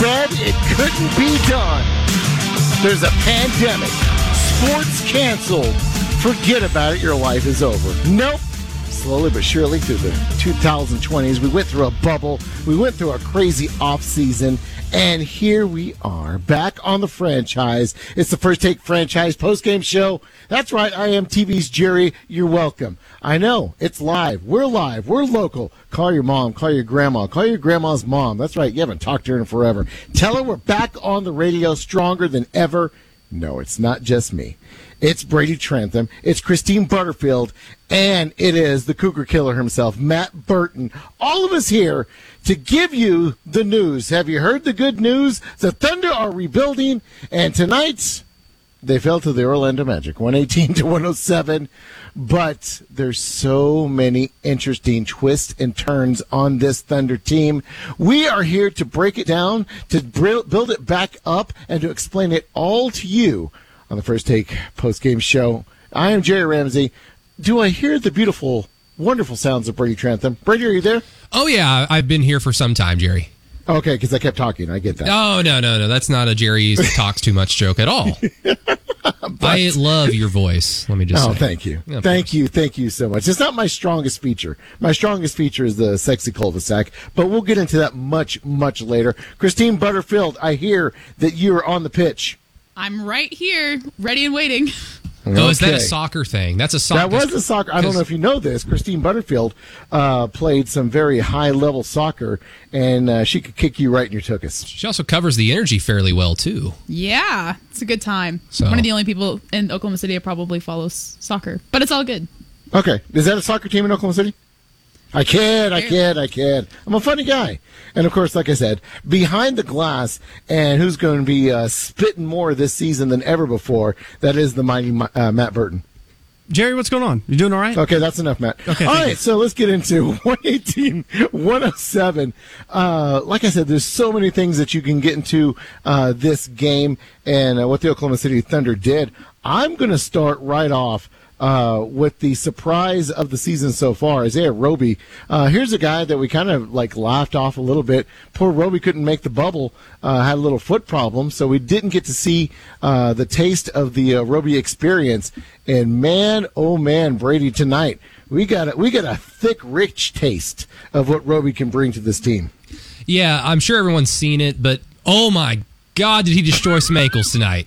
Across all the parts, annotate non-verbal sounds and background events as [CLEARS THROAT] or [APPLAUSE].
said it couldn't be done. There's a pandemic. Sports canceled. Forget about it. Your life is over. Nope. Slowly but surely through the 2020s, we went through a bubble. We went through a crazy off season. And here we are back on the franchise. It's the First Take Franchise post-game show. That's right. I am TV's Jerry. You're welcome. I know it's live. We're live. We're local. Call your mom. Call your grandma. Call your grandma's mom. That's right. You haven't talked to her in forever. Tell her we're back on the radio stronger than ever. No, it's not just me. It's Brady Trantham. It's Christine Butterfield. And it is the Cougar Killer himself, Matt Burton. All of us here to give you the news. Have you heard the good news? The Thunder are rebuilding. And tonight, they fell to the Orlando Magic, 118 to 107. But there's so many interesting twists and turns on this Thunder team. We are here to break it down, to build it back up, and to explain it all to you on the First Take post game show. I am Jerry Ramsey. Do I hear the beautiful, wonderful sounds of Brady Trantham? Brady, are you there? Oh yeah, I've been here for some time, Jerry. Okay, because I kept talking. I get that. Oh no, no, no. That's not a Jerry [LAUGHS] talks too much joke at all. [LAUGHS] I love your voice. Let me just. Oh, say. thank you, thank you, thank you so much. It's not my strongest feature. My strongest feature is the sexy cul-de-sac, but we'll get into that much, much later. Christine Butterfield, I hear that you're on the pitch. I'm right here, ready and waiting. [LAUGHS] Oh, is that a soccer thing? That's a soccer. That was a soccer. I don't know if you know this. Christine Butterfield uh, played some very high level soccer, and uh, she could kick you right in your tuchus. She also covers the energy fairly well too. Yeah, it's a good time. So- One of the only people in Oklahoma City that probably follows soccer, but it's all good. Okay, is that a soccer team in Oklahoma City? I kid, I kid, I kid. I'm a funny guy. And of course, like I said, behind the glass, and who's going to be uh, spitting more this season than ever before, that is the mighty uh, Matt Burton. Jerry, what's going on? You doing all right? Okay, that's enough, Matt. Okay, All right, you. so let's get into [LAUGHS] 118, 107. Uh, like I said, there's so many things that you can get into uh, this game and uh, what the Oklahoma City Thunder did. I'm going to start right off uh, with the surprise of the season so far, Isaiah Roby. Uh, here's a guy that we kind of like laughed off a little bit. Poor Roby couldn't make the bubble, uh, had a little foot problem, so we didn't get to see uh, the taste of the uh, Roby experience. And man, oh man, Brady, tonight we got a, we got a thick, rich taste of what Roby can bring to this team. Yeah, I'm sure everyone's seen it, but oh my God, did he destroy some ankles tonight?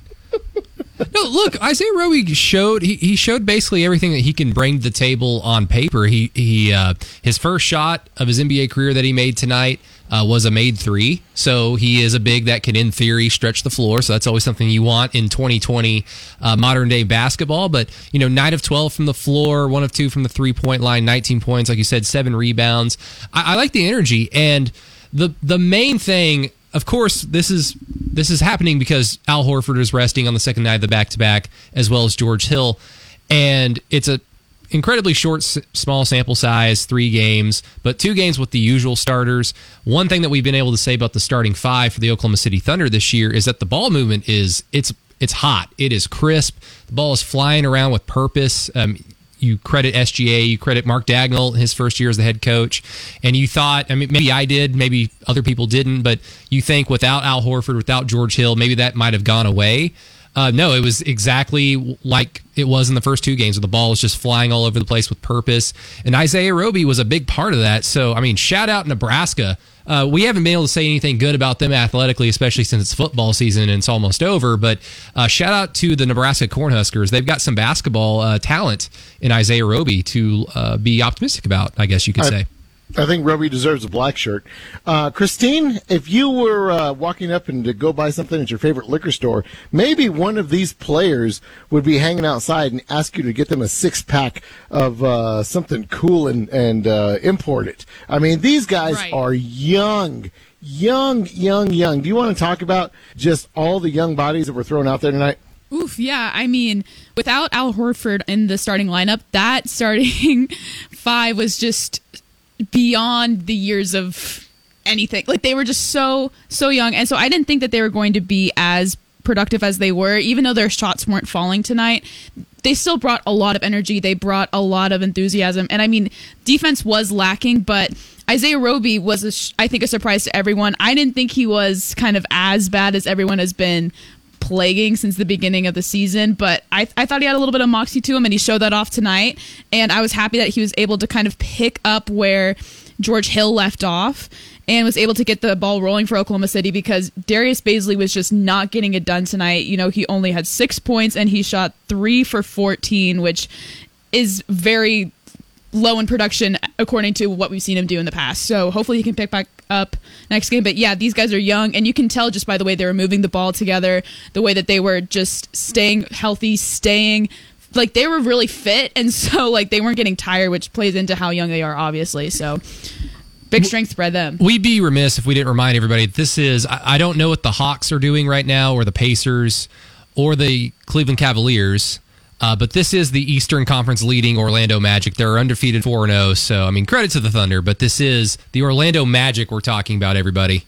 No, look, Isaiah Roby showed he, he showed basically everything that he can bring to the table on paper. He he uh, his first shot of his NBA career that he made tonight uh, was a made three. So he is a big that can, in theory, stretch the floor. So that's always something you want in 2020 uh, modern day basketball. But you know, nine of 12 from the floor, one of two from the three point line, 19 points, like you said, seven rebounds. I, I like the energy and the the main thing of course, this is this is happening because Al Horford is resting on the second night of the back to back, as well as George Hill, and it's a incredibly short, small sample size, three games, but two games with the usual starters. One thing that we've been able to say about the starting five for the Oklahoma City Thunder this year is that the ball movement is it's it's hot, it is crisp, the ball is flying around with purpose. Um, you credit SGA, you credit Mark Daigneault, his first year as the head coach, and you thought, I mean, maybe I did, maybe other people didn't, but you think without Al Horford, without George Hill, maybe that might have gone away. Uh, no, it was exactly like it was in the first two games where the ball was just flying all over the place with purpose. And Isaiah Roby was a big part of that. So, I mean, shout out Nebraska. Uh, we haven't been able to say anything good about them athletically, especially since it's football season and it's almost over. But uh, shout out to the Nebraska Cornhuskers. They've got some basketball uh, talent in Isaiah Roby to uh, be optimistic about, I guess you could I- say. I think Roby deserves a black shirt. Uh, Christine, if you were uh, walking up and to go buy something at your favorite liquor store, maybe one of these players would be hanging outside and ask you to get them a six pack of uh, something cool and and uh, import it. I mean, these guys Right. are young, young, young, young. Do you want to talk about just all the young bodies that were thrown out there tonight? Oof, yeah. I mean, without Al Horford in the starting lineup, that starting [LAUGHS] five was just beyond the years of anything. Like they were just so so young, and so I didn't think that they were going to be as productive as they were, even though their shots weren't falling tonight. They still brought a lot of energy. They brought a lot of enthusiasm, and I mean, defense was lacking, but Isaiah Roby was, a I think, a surprise to everyone. I didn't think he was kind of as bad as everyone has been plaguing since the beginning of the season, but I, I thought he had a little bit of moxie to him, and he showed that off tonight. And I was happy that he was able to kind of pick up where George Hill left off and was able to get the ball rolling for Oklahoma City because Darius Bazley was just not getting it done tonight. You know, he only had six points and he shot three for 14, which is very low in production according to what we've seen him do in the past. So hopefully he can pick back up next game. But yeah, these guys are young, and you can tell just by the way they were moving the ball together, the way that they were just staying healthy, staying like they were really fit, and [LAUGHS] so like they weren't getting tired, which plays into how young they are, obviously. So. Big strength by them. We'd be remiss if we didn't remind everybody this is, I, I don't know what the Hawks are doing right now, or the Pacers, or the Cleveland Cavaliers. Uh, but this is the Eastern Conference leading Orlando Magic. They're undefeated 4 0. So, I mean, credit to the Thunder, but this is the Orlando Magic we're talking about, everybody.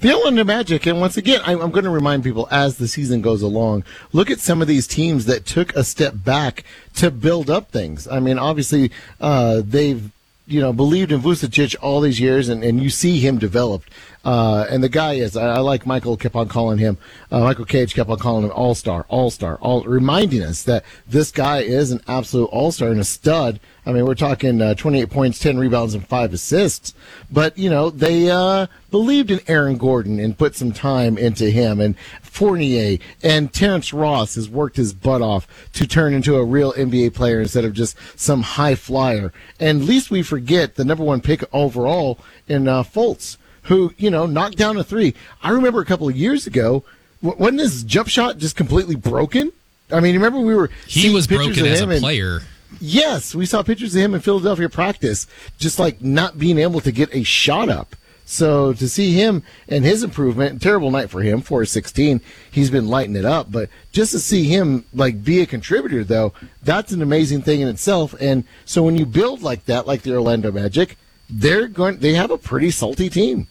The Orlando Magic, and once again, I'm, I'm going to remind people as the season goes along, look at some of these teams that took a step back to build up things. I mean, obviously, uh, they've you know, believed in Vucevic all these years, and, and you see him developed. Uh, and the guy is, I, I, like Michael kept on calling him, uh, Michael Cage kept on calling him All Star, All Star, all reminding us that this guy is an absolute All Star and a stud. I mean, we're talking uh, 28 points, 10 rebounds, and five assists. But you know, they uh, believed in Aaron Gordon and put some time into him, and Fournier and Terrence Ross has worked his butt off to turn into a real NBA player instead of just some high flyer. And least we forget the number one pick overall in uh, Fultz who, you know, knocked down a three. I remember a couple of years ago, wasn't his jump shot just completely broken? I mean, remember we were he was broken as a player. yes, we saw pictures of him in Philadelphia practice, just like not being able to get a shot up. So to see him and his improvement, terrible night for him, 416. He's been lighting it up, but just to see him like be a contributor though, that's an amazing thing in itself. And so when you build like that, like the Orlando Magic, they're going they have a pretty salty team.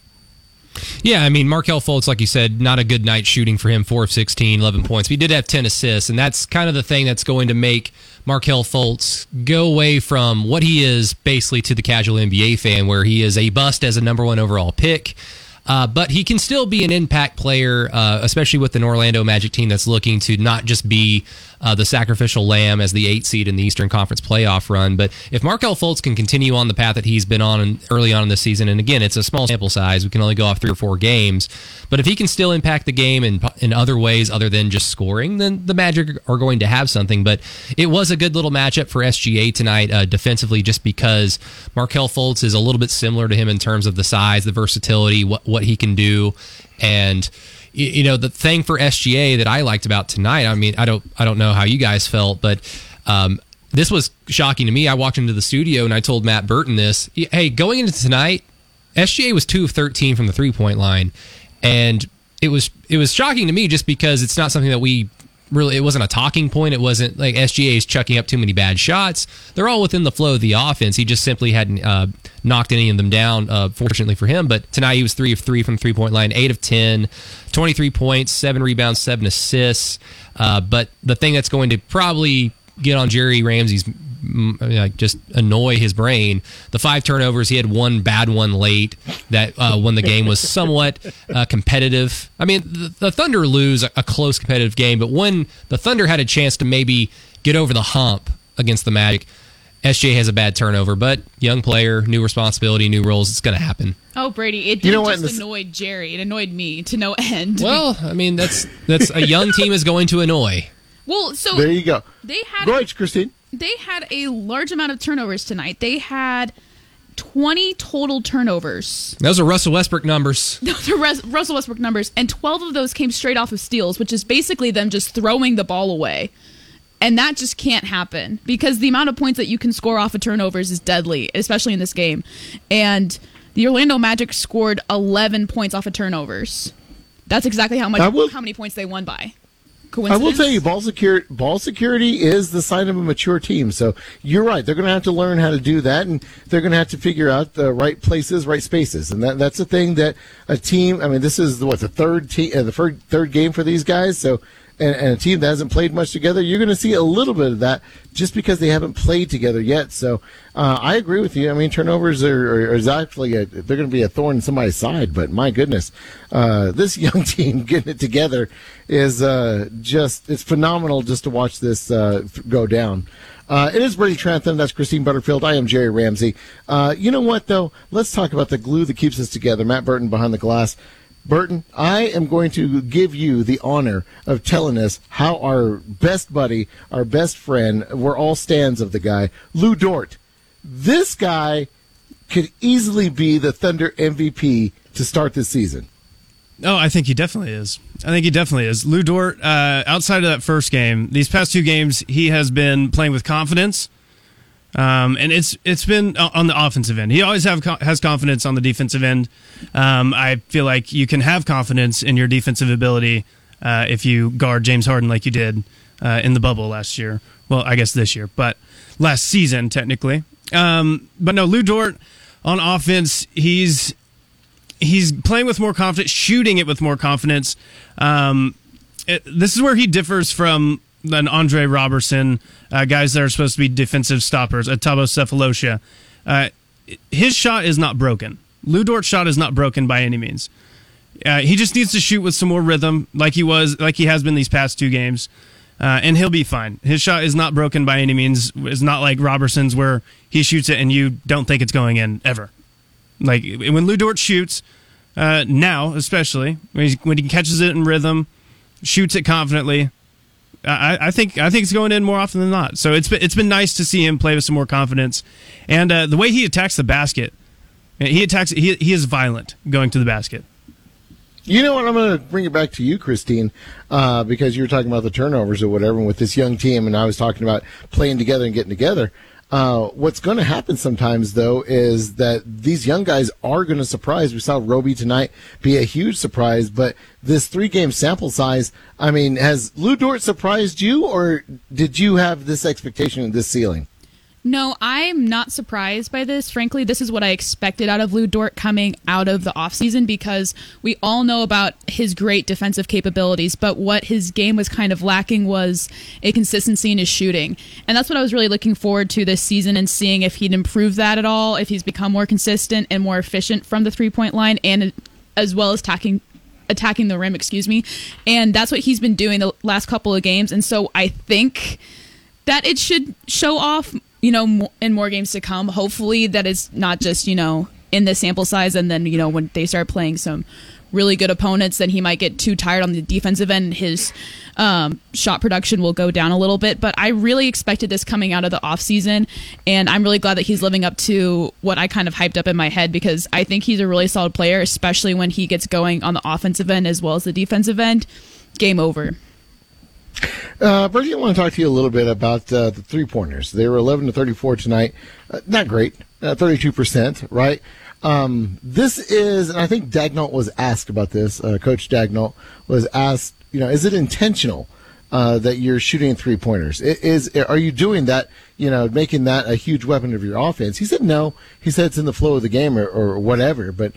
Yeah, I mean, Markelle Fultz, like you said, not a good night shooting for him, 4 of 16, 11 points. But he did have 10 assists, and that's kind of the thing that's going to make Markelle Fultz go away from what he is basically to the casual NBA fan, where he is a bust as a number one overall pick. Uh, but he can still be an impact player, uh, especially with an Orlando Magic team that's looking to not just be uh, the sacrificial lamb as the eight seed in the Eastern Conference playoff run. But if Markelle Fultz can continue on the path that he's been on early on in the season, and again, it's a small sample size, we can only go off three or four games. But if he can still impact the game in, in other ways other than just scoring, then the Magic are going to have something. But it was a good little matchup for SGA tonight uh, defensively, just because Markelle Fultz is a little bit similar to him in terms of the size, the versatility, what, what he can do. And you know the thing for SGA that I liked about tonight. I mean, I don't I don't know how you guys felt, but um, this was shocking to me. I walked into the studio and I told Matt Burton this. Hey, going into tonight, SGA was two of thirteen from the three point line, and it was it was shocking to me just because it's not something that we really it wasn't a talking point. It wasn't like SGA is chucking up too many bad shots. They're all within the flow of the offense. He just simply hadn't uh, knocked any of them down. Uh, fortunately for him, but tonight he was three of three from three point line, eight of 10, 23 points, seven rebounds, seven assists. Uh, but the thing that's going to probably get on Jerry Ramsey's like just annoy his brain. The five turnovers, he had one bad one late that uh, when the game was somewhat uh, competitive. I mean, the, the Thunder lose a, a, close competitive game, but when the Thunder had a chance to maybe get over the hump against the Magic, SJ has a bad turnover, but young player, new responsibility, new roles. It's going to happen. Oh, Brady! It did you know just this... annoyed Jerry. It annoyed me to no end. Well, I mean, that's that's a young team is going to annoy. Well, so there you go. They had go ahead, Christine they had a large amount of turnovers tonight. They had 20 total turnovers. Those are Russell Westbrook numbers. [LAUGHS] Those are Res- Russell Westbrook numbers. And 12 of those came straight off of steals, which is basically them just throwing the ball away. And that just can't happen because the amount of points that you can score off of turnovers is deadly, especially in this game. And the Orlando Magic scored 11 points off of turnovers. That's exactly how much will, how many points they won by. I will tell you, ball security, ball security is the sign of a mature team. So you're right; they're going to have to learn how to do that, and they're going to have to figure out the right places, right spaces, and that, that's the thing that a team. I mean, this is what the third team, uh, the third, third game for these guys. So and, and a team that hasn't played much together, you're going to see a little bit of that just because they haven't played together yet. So uh, I agree with you. I mean, turnovers are, are, a, they're going to be a thorn in somebody's side. But my goodness, uh, this [LAUGHS] young team getting it together is uh, just it's phenomenal just to watch this uh, go down. Uh, it is Brady Trantham. That's Christine Butterfield. I am Jerry Ramsey. Uh, you know what, though? Let's talk about the glue that keeps us together. Matt Burton behind the glass. Burton, I am going to give you the honor of telling us how our best buddy, our best friend, we're all stands of the guy, Lu Dort. This guy could easily be the Thunder MVP to start this season. Oh, I think he definitely is. I think he definitely is. Lu Dort, uh, outside of that first game, these past two games, he has been playing with confidence. Um, and it's it's been on the offensive end. He always have has confidence on the defensive end. Um, I feel like you can have confidence in your defensive ability uh, if you guard James Harden like you did uh, in the bubble last year. Well, I guess this year, but last season technically. Um, but no, Lu Dort on offense, he's he's playing with more confidence, shooting it with more confidence. Um, it, this is where he differs from an Andre Roberson, uh, guys that are supposed to be defensive stoppers, a Sefolosha. Uh, his shot is not broken. Lu Dort's shot is not broken by any means. Uh, he just needs to shoot with some more rhythm, like he was, like he has been these past two games, uh, and he'll be fine. His shot is not broken by any means. It's not like Roberson's where he shoots it and you don't think it's going in ever. Like when Lu Dort shoots uh, now, especially when, when he catches it in rhythm, shoots it confidently, I, I, think I think it's going in more often than not. So it's been, it's been nice to see him play with some more confidence, and uh, the way he attacks the basket, he attacks he he is violent going to the basket. You know what? I'm going to bring it back to you, Christine, uh, because you were talking about the turnovers or whatever with this young team, and I was talking about playing together and getting together. Uh, what's going to happen sometimes, though, is that these young guys are going to surprise. We saw Roby tonight be a huge surprise, but this three game sample size, I mean, has Lu Dort surprised you, or did you have this expectation of this ceiling? No, I'm not surprised by this. Frankly, this is what I expected out of Lu Dort coming out of the offseason because we all know about his great defensive capabilities, but what his game was kind of lacking was a consistency in his shooting. And that's what I was really looking forward to this season and seeing if he'd improve that at all, if he's become more consistent and more efficient from the three point line and as well as attacking attacking the rim, excuse me. And that's what he's been doing the last couple of games. And so I think that it should show off you know, in more games to come. Hopefully, that is not just you know in the sample size, and then you know when they start playing some really good opponents, then he might get too tired on the defensive end. His um, shot production will go down a little bit. But I really expected this coming out of the offseason, and I'm really glad that he's living up to what I kind of hyped up in my head because I think he's a really solid player, especially when he gets going on the offensive end as well as the defensive end. Game over. Uh, Bertie, I want to talk to you a little bit about uh, the three pointers. They were 11 to 34 tonight. Uh, not great, uh, 32%, right? Um, this is, and I think Daigneault was asked about this. Uh, Coach Daigneault was asked, you know, is it intentional uh, that you're shooting three pointers? Is are you doing that? You know, making that a huge weapon of your offense? He said no. He said it's in the flow of the game or, or whatever. But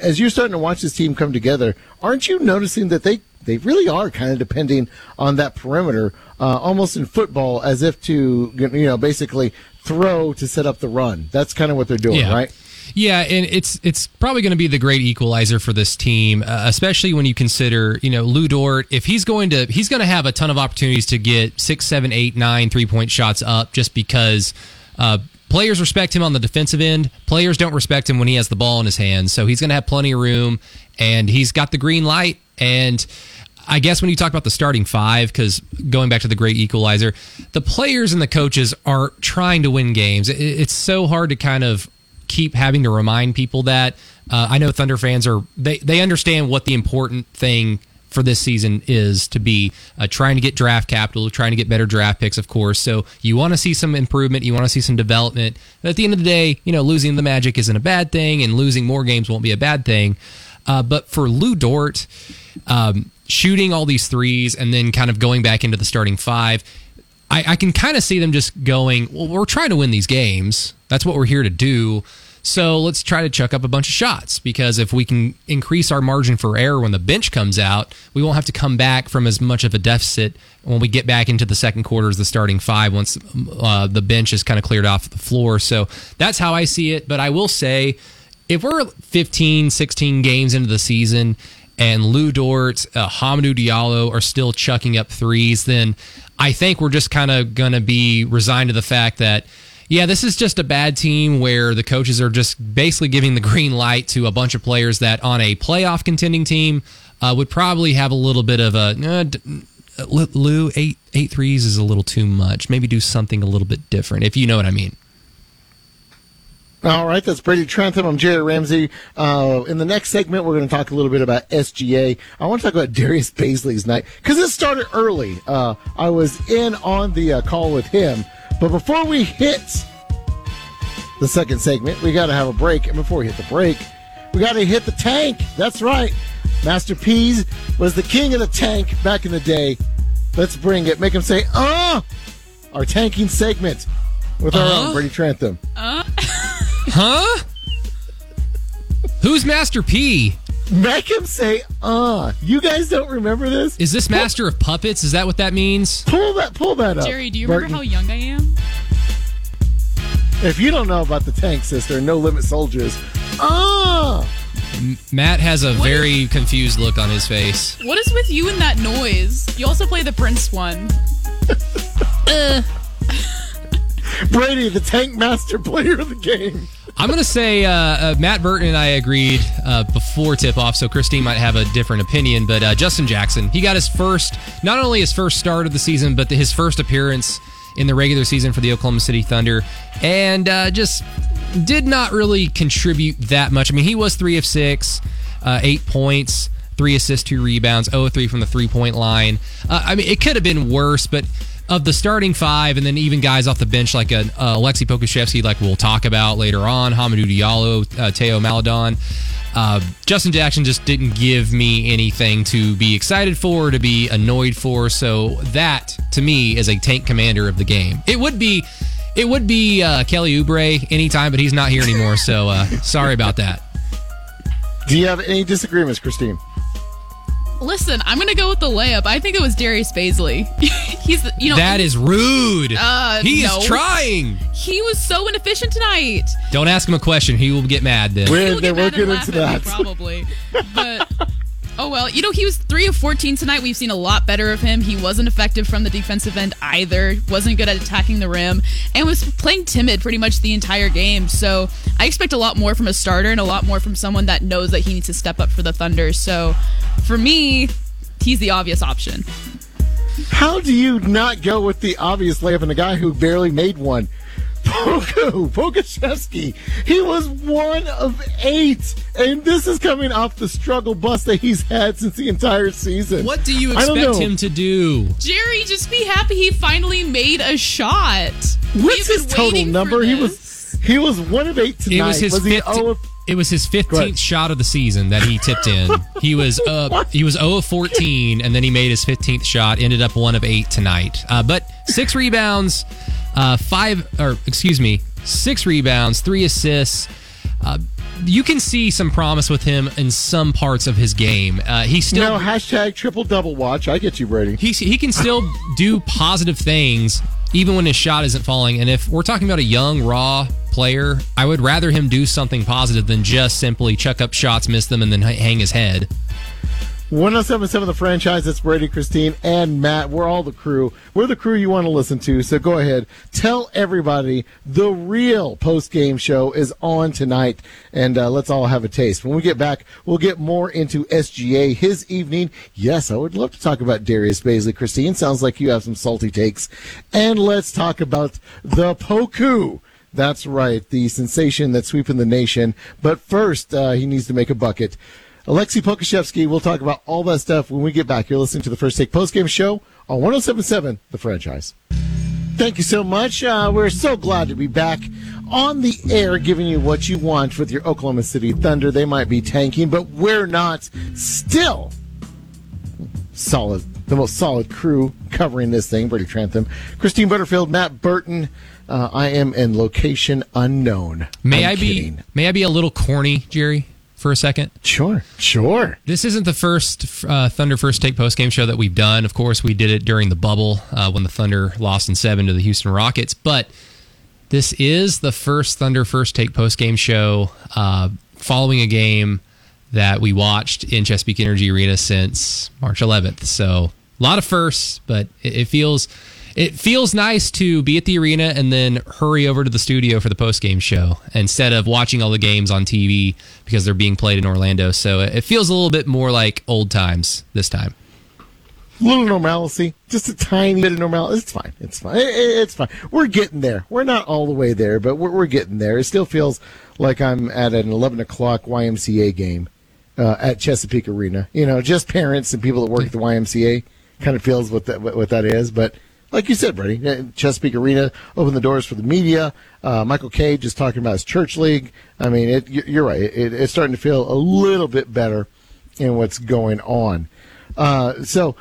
as you're starting to watch this team come together, aren't you noticing that they they really are kind of depending on that perimeter, uh, almost in football, as if to you know basically throw to set up the run. That's kind of what they're doing, yeah. right? Yeah, and it's it's probably going to be the great equalizer for this team, uh, especially when you consider you know Lu Dort. If he's going to he's going to have a ton of opportunities to get six, seven, eight, nine three point shots up, just because. Uh, players respect him on the defensive end. Players don't respect him when he has the ball in his hands. So he's going to have plenty of room, and he's got the green light. And I guess when you talk about the starting five, because going back to the great equalizer, the players and the coaches are trying to win games. It's so hard to kind of keep having to remind people that. Uh, I know Thunder fans are they they understand what the important thing for this season is to be uh, trying to get draft capital, trying to get better draft picks, of course. So you want to see some improvement, you want to see some development. But at the end of the day, you know, losing the Magic isn't a bad thing, and losing more games won't be a bad thing. Uh, but for Lu Dort, um, shooting all these threes and then kind of going back into the starting five, I, I can kind of see them just going, well, we're trying to win these games. That's what we're here to do. So let's try to chuck up a bunch of shots because if we can increase our margin for error when the bench comes out, we won't have to come back from as much of a deficit when we get back into the second quarter as the starting five once uh, the bench is kind of cleared off the floor. So that's how I see it. But I will say, if we're 15, 16 games into the season and Lu Dort, uh, Hamidou Diallo are still chucking up threes, then I think we're just kind of going to be resigned to the fact that – yeah, this is just a bad team where the coaches are just basically giving the green light to a bunch of players that on a playoff contending team uh, would probably have a little bit of a. Uh, Lou, eight eight threes is a little too much. Maybe do something a little bit different, if you know what I mean. All right, that's Brady Trantham. I'm Jerry Ramsey. Uh, in the next segment, we're going to talk a little bit about SGA. I want to talk about Darius Bazley's night because it started early. Uh, I was in on the uh, call with him but before we hit the second segment, we got to have a break. And before we hit the break, we got to hit the tank. That's right. Master P's was the king of the tank back in the day. Let's bring it. Make him say, uh, our tanking segment with our uh? own Brady Trantham. Uh? huh? Who's Master P? Make him say, uh. You guys don't remember this? Is this Master pull, of Puppets? Is that what that means? Pull that pull that up. Jerry, do you remember how young I am? If you don't know about the Tank Sister, No Limit Soldiers, uh. Matt has a what very is, confused look on his face. What is with you and that noise? You also play the Prince one. uh. [LAUGHS] Brady, the tank master player of the game. I'm going to say uh, uh, Matt Burton and I agreed uh, before tip off, so Christine might have a different opinion. But uh, Justin Jackson, he got his first, not only his first start of the season, but the, his first appearance in the regular season for the Oklahoma City Thunder, and uh, just did not really contribute that much. I mean, he was three of six, uh, eight points three assists, two rebounds, 0 3 from the three point line. Uh, I mean, it could have been worse, but of the starting five, and then even guys off the bench like a, uh, Alexei Pokusevski, like we'll talk about later on, Hamidou Diallo, uh, Theo Maledon. Uh, Justin Jackson just didn't give me anything to be excited for, to be annoyed for. So that, to me, is a tank commander of the game. It would be, it would be uh, Kelly Oubre anytime, but he's not here anymore. So uh, sorry about that. Do you have any disagreements, Christine? Listen, I'm gonna go with the layup. I think it was Darius Bazley. [LAUGHS] He's, you know, that is rude. Uh, he no. is trying. He was so inefficient tonight. Don't ask him a question. He will get mad. Then we're, get we're getting into that [LAUGHS] probably. But oh well, you know he was three of 14 tonight. We've seen a lot better of him. He wasn't effective from the defensive end either. wasn't good at attacking the rim, and was playing timid pretty much the entire game. So I expect a lot more from a starter and a lot more from someone that knows that he needs to step up for the Thunder. So for me, he's the obvious option. How do you not go with the obvious layup and a guy who barely made one? Poku, Pokusevski. He was one of eight, and this is coming off the struggle bus that he's had since the entire season. What do you expect him to do? Jerry, just be happy he finally made a shot. What's his total number? He was he was one of eight tonight. It was his was 15, it was his 15th shot of the season that he tipped in. [LAUGHS] He was uh, he was 0 of 14, and then he made his 15th shot. Ended up one of eight tonight. Uh, but six rebounds, uh, five or excuse me, six rebounds, three assists. Uh, you can see some promise with him in some parts of his game. Uh, he still no hashtag triple double watch. I get you, Brady. He he can still do positive things even when his shot isn't falling. And if we're talking about a young, raw player, I would rather him do something positive than just simply chuck up shots, miss them, and then hang his head. 1077 The Franchise, it's Brady, Christine, and Matt. We're all the crew. We're the crew you want to listen to, so go ahead. Tell everybody the real post-game show is on tonight, and uh, let's all have a taste. When we get back, we'll get more into SGA, his evening. Yes, I would love to talk about Darius Bazley. Christine, sounds like you have some salty takes. And let's talk about the Poku. That's right, the sensation that's sweeping the nation. But first, uh, he needs to make a bucket. Alexei Pokusevski. We'll talk about all that stuff when we get back. You're listening to the First Take postgame show on 1077 The Franchise. Thank you so much. Uh, we're so glad to be back on the air giving you what you want with your Oklahoma City Thunder. They might be tanking, but we're not. Still solid. The most solid crew covering this thing. Brady Trantham, Christine Butterfield, Matt Burton. Uh, I am in location unknown. May I'm I be kidding. may I be a little corny, Jerry, for a second? Sure, sure. This isn't the first uh, Thunder First Take post game show that we've done. Of course, we did it during the bubble uh, when the Thunder lost in seven to the Houston Rockets. But this is the first Thunder First Take post game show uh, following a game that we watched in Chesapeake Energy Arena since March 11th. So a lot of firsts, but it, it feels it feels nice to be at the arena and then hurry over to the studio for the post game show instead of watching all the games on TV because they're being played in Orlando. So it feels a little bit more like old times this time. A little normalcy, just a tiny bit of normalcy. It's fine. It's fine. It- it- it's fine. We're getting there. We're not all the way there, but we're, we're getting there. It still feels like I'm at an 11 o'clock YMCA game uh, at Chesapeake Arena. You know, just parents and people that work at the YMCA kind of feels what that what that is. But like you said, Brady, uh, Chesapeake Arena opened the doors for the media. Uh, Michael Cage is talking about his church league. I mean, it, you- you're right. It, it's starting to feel a little bit better in what's going on. Uh, so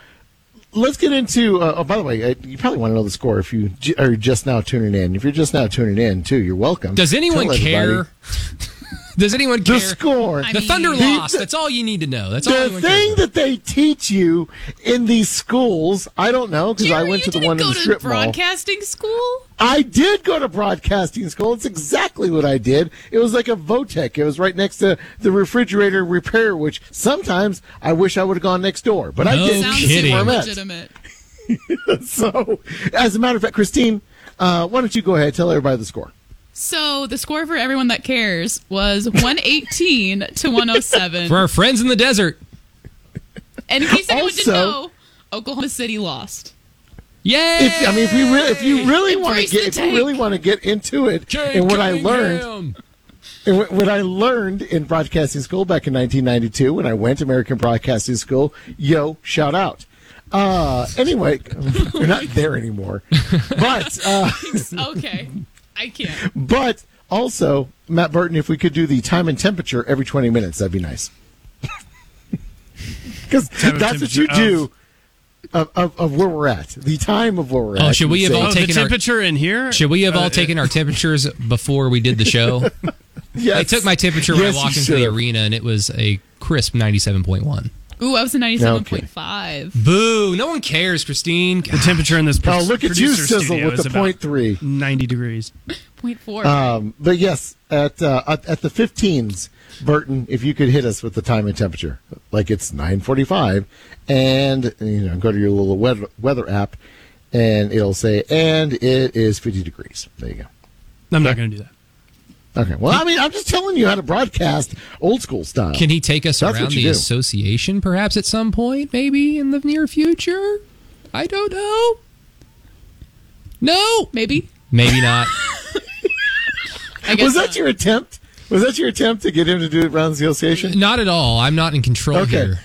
let's get into. Uh, oh, by the way, uh, you probably want to know the score if you are just now tuning in. If you're just now tuning in, too, you're welcome. Does anyone Tell care? [LAUGHS] Does anyone care? The care? score. I The mean- Thunder The- lost. That's all you need to know. That's all the thing cares. that they teach you in these schools, I don't know because I went to the one go in the strip mall. broadcasting school. I did go to broadcasting school. It's exactly what I did. It was like a Votech. It was right next to the refrigerator repair, which sometimes I wish I would have gone next door, but I No didn't. Sounds kidding. where I'm at. legitimate. [LAUGHS] So, as a matter of fact, Christine, uh, why don't you go ahead and tell everybody the score? So the score for everyone that cares was [LAUGHS] 118 to 107. For our friends in the desert. and in case anyone didn't Also- know, Oklahoma City lost. Yay! If, I mean, if we re- if you really want to get if you really want to get into it, and what I learned, and what, what I learned in broadcasting school back in 1992 when I went to American Broadcasting School, yo, shout out. Uh, anyway, [LAUGHS] we're not there anymore, but uh, [LAUGHS] Okay, I can't. but also Matt Burton, if we could do the time and temperature every 20 minutes, that'd be nice. [LAUGHS] Because that's what you do of, of, of where we're at, the time of where we're Oh, at. should we have say. all Oh, the taken our- temperature in here? Should we have Uh, all taken our temperatures before we did the show? [LAUGHS] Yes. I took my temperature when I walked into the arena, and it was a crisp 97.1. Ooh, I was a 97.5. Boo! No one cares, Christine. The temperature in this [SIGHS] place. Oh, look at you, producer Sizzle, studio with is the about point 90 degrees. Point four. Um, but yes, at, uh, at at the 15s, Burton, if you could hit us with the time and temperature, like it's 9:45, and you know, go to your little weather, weather app, and it'll say, and it is 50 degrees. There you go. I'm not going to do that. Okay. Well, I mean, I'm just telling you how to broadcast old school style. Can he take us That's around the do. association perhaps at some point, maybe in the near future? I don't know. No, Maybe. maybe not. [LAUGHS] [LAUGHS] I guess Was that not. your attempt? Was that your attempt to get him to do it around the association? not at all. I'm not in control Okay. here.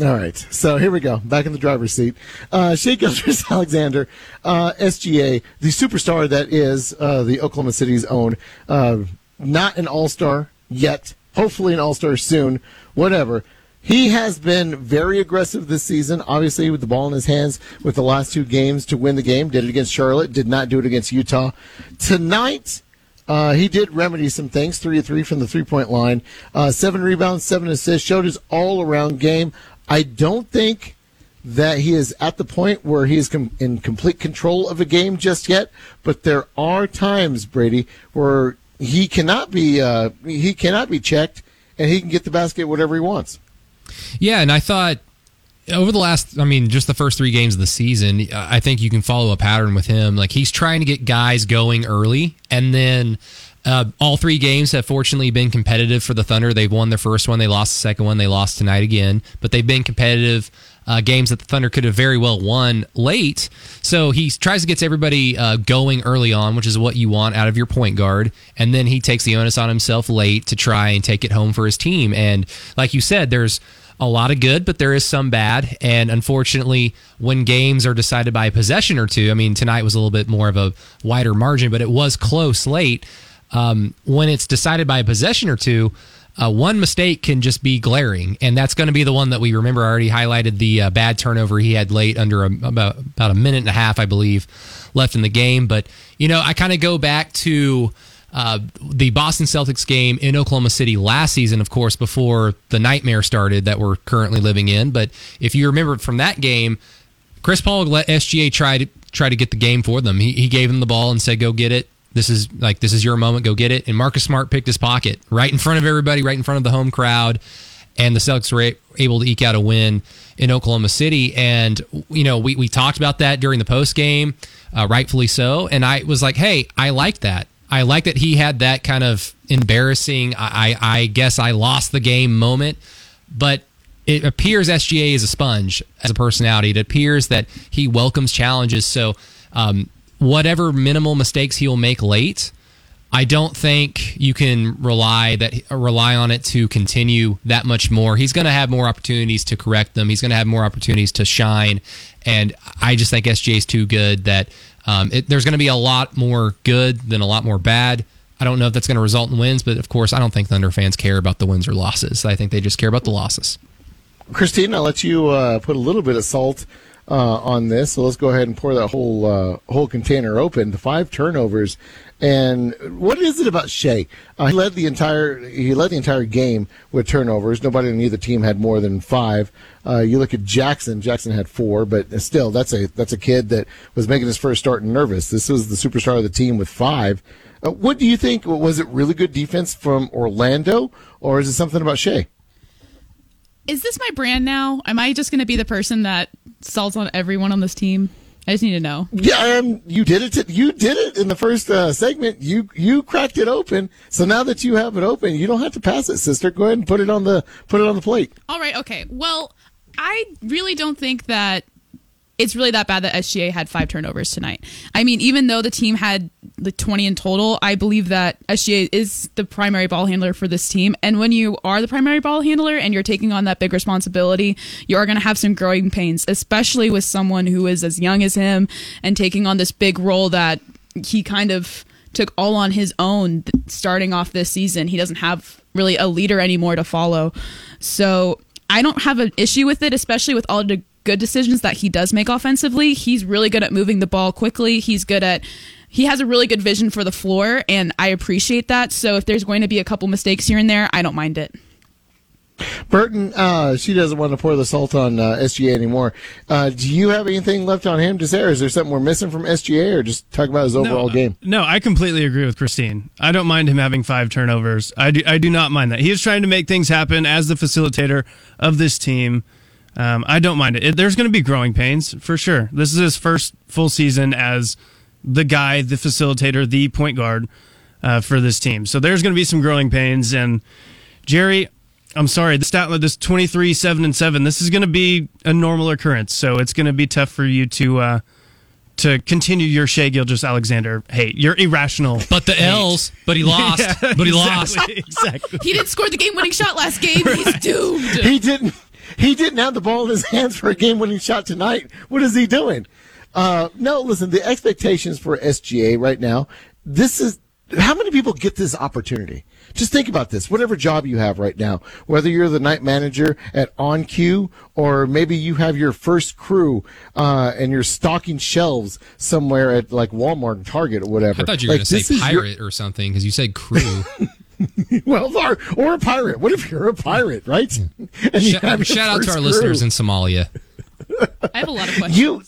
All right. So here we go. Back in the driver's seat. Uh, Shai Gilgeous [LAUGHS] Alexander, uh, SGA, the superstar that is uh, the Oklahoma City's own. Uh, not an all star yet. Hopefully, an all star soon. Whatever. He has been very aggressive this season, obviously, with the ball in his hands with the last two games to win the game. Did it against Charlotte, did not do it against Utah. Tonight, uh, he did remedy some things. Three of three from the three point line. Uh, seven rebounds, seven assists. Showed his all around game. I don't think that he is at the point where he is com- in complete control of a game just yet. But there are times, Brady, where he cannot be uh, he cannot be checked, and he can get the basket whatever he wants. Yeah, and I thought over the last, I mean, just the first three games of the season, I think you can follow a pattern with him. Like he's trying to get guys going early, and then uh, all three games have fortunately been competitive for the Thunder. They've won their first one, they lost the second one, they lost tonight again, but they've been competitive. Uh, games that the Thunder could have very well won late. So he tries to get everybody uh, going early on, which is what you want out of your point guard. And then he takes the onus on himself late to try and take it home for his team. And like you said, there's a lot of good, but there is some bad. And unfortunately, when games are decided by a possession or two, I mean, tonight was a little bit more of a wider margin, but it was close late. Um, when it's decided by a possession or two, uh, one mistake can just be glaring, and that's going to be the one that we remember. I already highlighted the uh, bad turnover he had late under a, about about a minute and a half, I believe, left in the game. But you know, I kind of go back to uh, the Boston Celtics game in Oklahoma City last season, of course, before the nightmare started that we're currently living in. But if you remember from that game, Chris Paul let SGA try to try to get the game for them. He, he gave him the ball and said, "Go get it." This is like this is your moment. Go get it. And Marcus Smart picked his pocket right in front of everybody, right in front of the home crowd, and the Celtics were able to eke out a win in Oklahoma City. And you know, we we talked about that during the post game, uh, rightfully so. And I was like, hey, I like that. I like that he had that kind of embarrassing. I I, guess I lost the game moment, but it appears SGA is a sponge as a personality. It appears that he welcomes challenges. So. Um, whatever minimal mistakes he'll make late, I don't think you can rely that rely on it to continue that much more. He's going to have more opportunities to correct them. He's going to have more opportunities to shine, and I just think SGA is too good that um, it, there's going to be a lot more good than a lot more bad. I don't know if that's going to result in wins, but of course, I don't think Thunder fans care about the wins or losses. I think they just care about the losses. Christine, I'll let you uh, put a little bit of salt uh, on this. So let's go ahead and pour that whole uh, whole container open. The five turnovers, and what is it about Shai? Uh, he led the entire he led the entire game with turnovers. Nobody on either team had more than five. Uh, you look at Jackson. Jackson had four, but still, that's a that's a kid that was making his first start and nervous. This was the superstar of the team with five. Uh, what do you think? Was it really good defense from Orlando, or is it something about Shai? Is this my brand now? Am I just going to be the person that salts on everyone on this team? I just need to know. Yeah, um, you did it. To, you did it in the first uh, segment. You you cracked it open. So now that you have it open, you don't have to pass it, sister. Go ahead and put it on the put it on the plate. All right. Okay. Well, I really don't think that it's really that bad that SGA had five turnovers tonight. I mean, even though the team had the 20 in total, I believe that SGA is the primary ball handler for this team. And when you are the primary ball handler and you're taking on that big responsibility, you are going to have some growing pains, especially with someone who is as young as him and taking on this big role that he kind of took all on his own starting off this season. He doesn't have really a leader anymore to follow. So I don't have an issue with it, especially with all the good decisions that he does make offensively. He's really good at moving the ball quickly. He's good at he has a really good vision for the floor and I appreciate that. So if there's going to be a couple mistakes here and there, I don't mind it. Burton, uh, she doesn't want to pour the salt on uh, SGA anymore. Uh, do you have anything left on him to say, or is there something we're missing from SGA, or just talk about his overall no, game? No, I completely agree with Christine. I don't mind him having five turnovers. I do, I do not mind that. He is trying to make things happen as the facilitator of this team. Um, I don't mind it. it there's going to be growing pains for sure. This is his first full season as the guy, the facilitator, the point guard uh, for this team. So there's going to be some growing pains. And Jerry, I'm sorry, the stat this 23, 7, and 7, this is going to be a normal occurrence. So it's going to be tough for you to. Uh, to continue your Shai Gilgeous-Alexander hate. You're irrational. But the hate. L's, but he lost. [LAUGHS] yeah, but he exactly, lost. Exactly. he didn't score the game winning shot last game. He's doomed. He didn't he didn't have the ball in his [LAUGHS] hands for a game winning shot tonight. What is he doing? Uh, no, listen, the expectations for SGA right now, this is how many people get this opportunity? Just think about this. Whatever job you have right now, whether you're the night manager at On Cue or maybe you have your first crew uh, and you're stocking shelves somewhere at like Walmart and Target or whatever. I thought you were like, going to say pirate your... or something because you said crew. [LAUGHS] [LAUGHS] well, or, or a pirate. What if you're a pirate, right? [LAUGHS] shout, shout out to our crew. listeners in Somalia. I have a lot of [LAUGHS] questions. You,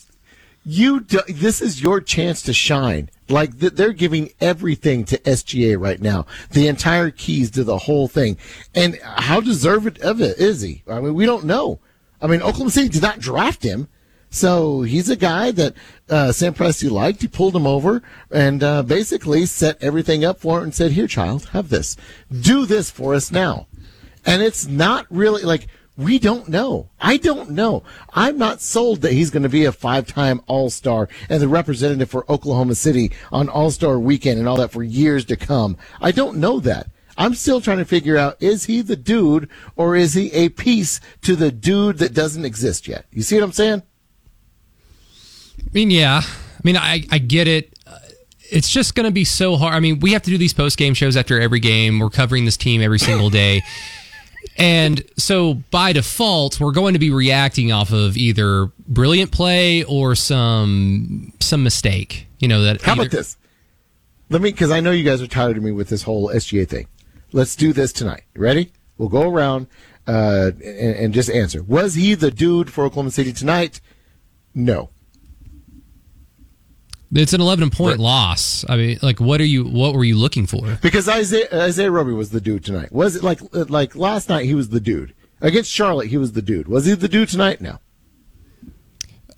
you, do, this is your chance to shine. Like they're giving everything to SGA right now, the entire keys to the whole thing. And how deserved of it is he? I mean, we don't know. I mean, Oklahoma City did not draft him. So he's a guy that uh, Sam Presti liked. He pulled him over and uh, basically set everything up for him and said, "Here, child, have this. Do this for us now." And it's not really like we don't know. I don't know. I'm not sold that he's going to be a five-time All-Star and the representative for Oklahoma City on All-Star Weekend and all that for years to come. I don't know that. I'm still trying to figure out is he the dude or is he a piece to the dude that doesn't exist yet? You see what I'm saying? I mean, yeah. I mean, I, I get it. Uh, it's just going to be so hard. I mean, we have to do these post game shows after every game. We're covering this team every single day. [LAUGHS] And so by default, we're going to be reacting off of either brilliant play or some some mistake. You know that. How either- about this? Let me, because I know you guys are tired of me with this whole SGA thing. Let's do this tonight. Ready? We'll go around uh, and, and just answer. Was he the dude for Oklahoma City tonight? No. It's an eleven point Right. loss. I mean, like, what are you? What were you looking for? Because Isaiah, Isaiah Roby was the dude tonight. Was it like like last night? He was the dude against Charlotte. He was the dude. Was he the dude tonight? No.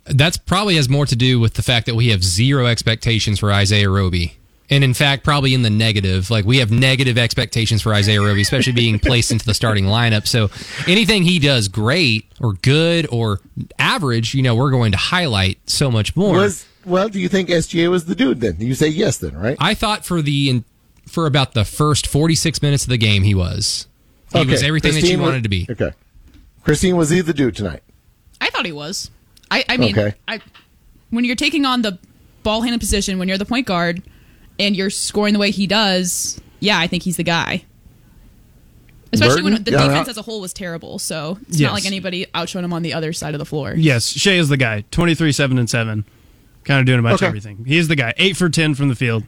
That's probably has more to do with the fact that we have zero expectations for Isaiah Roby. And in fact, probably in the negative. Like we have negative expectations for Isaiah Roby, especially being placed into the starting lineup. So anything he does great or good or average, you know, we're going to highlight so much more. Was well? Do you think SGA was the dude? Then you say yes. Then right? I thought for the for about the first 46 minutes of the game he was. He was everything that Christine you was- wanted to be. Okay. Christine, was he the dude tonight? I thought he was. I, I mean, Okay. I, when you're taking on the ball handling position, when you're the point guard, and you're scoring the way he does, yeah, I think he's the guy. Especially when the Yeah, defense as a whole was terrible, so it's Yes. not like anybody outshone him on the other side of the floor. Yes, Shai is the guy. 23, 7, and 7. Kind of doing a bunch Okay. of everything. He's the guy. 8 for 10 from the field.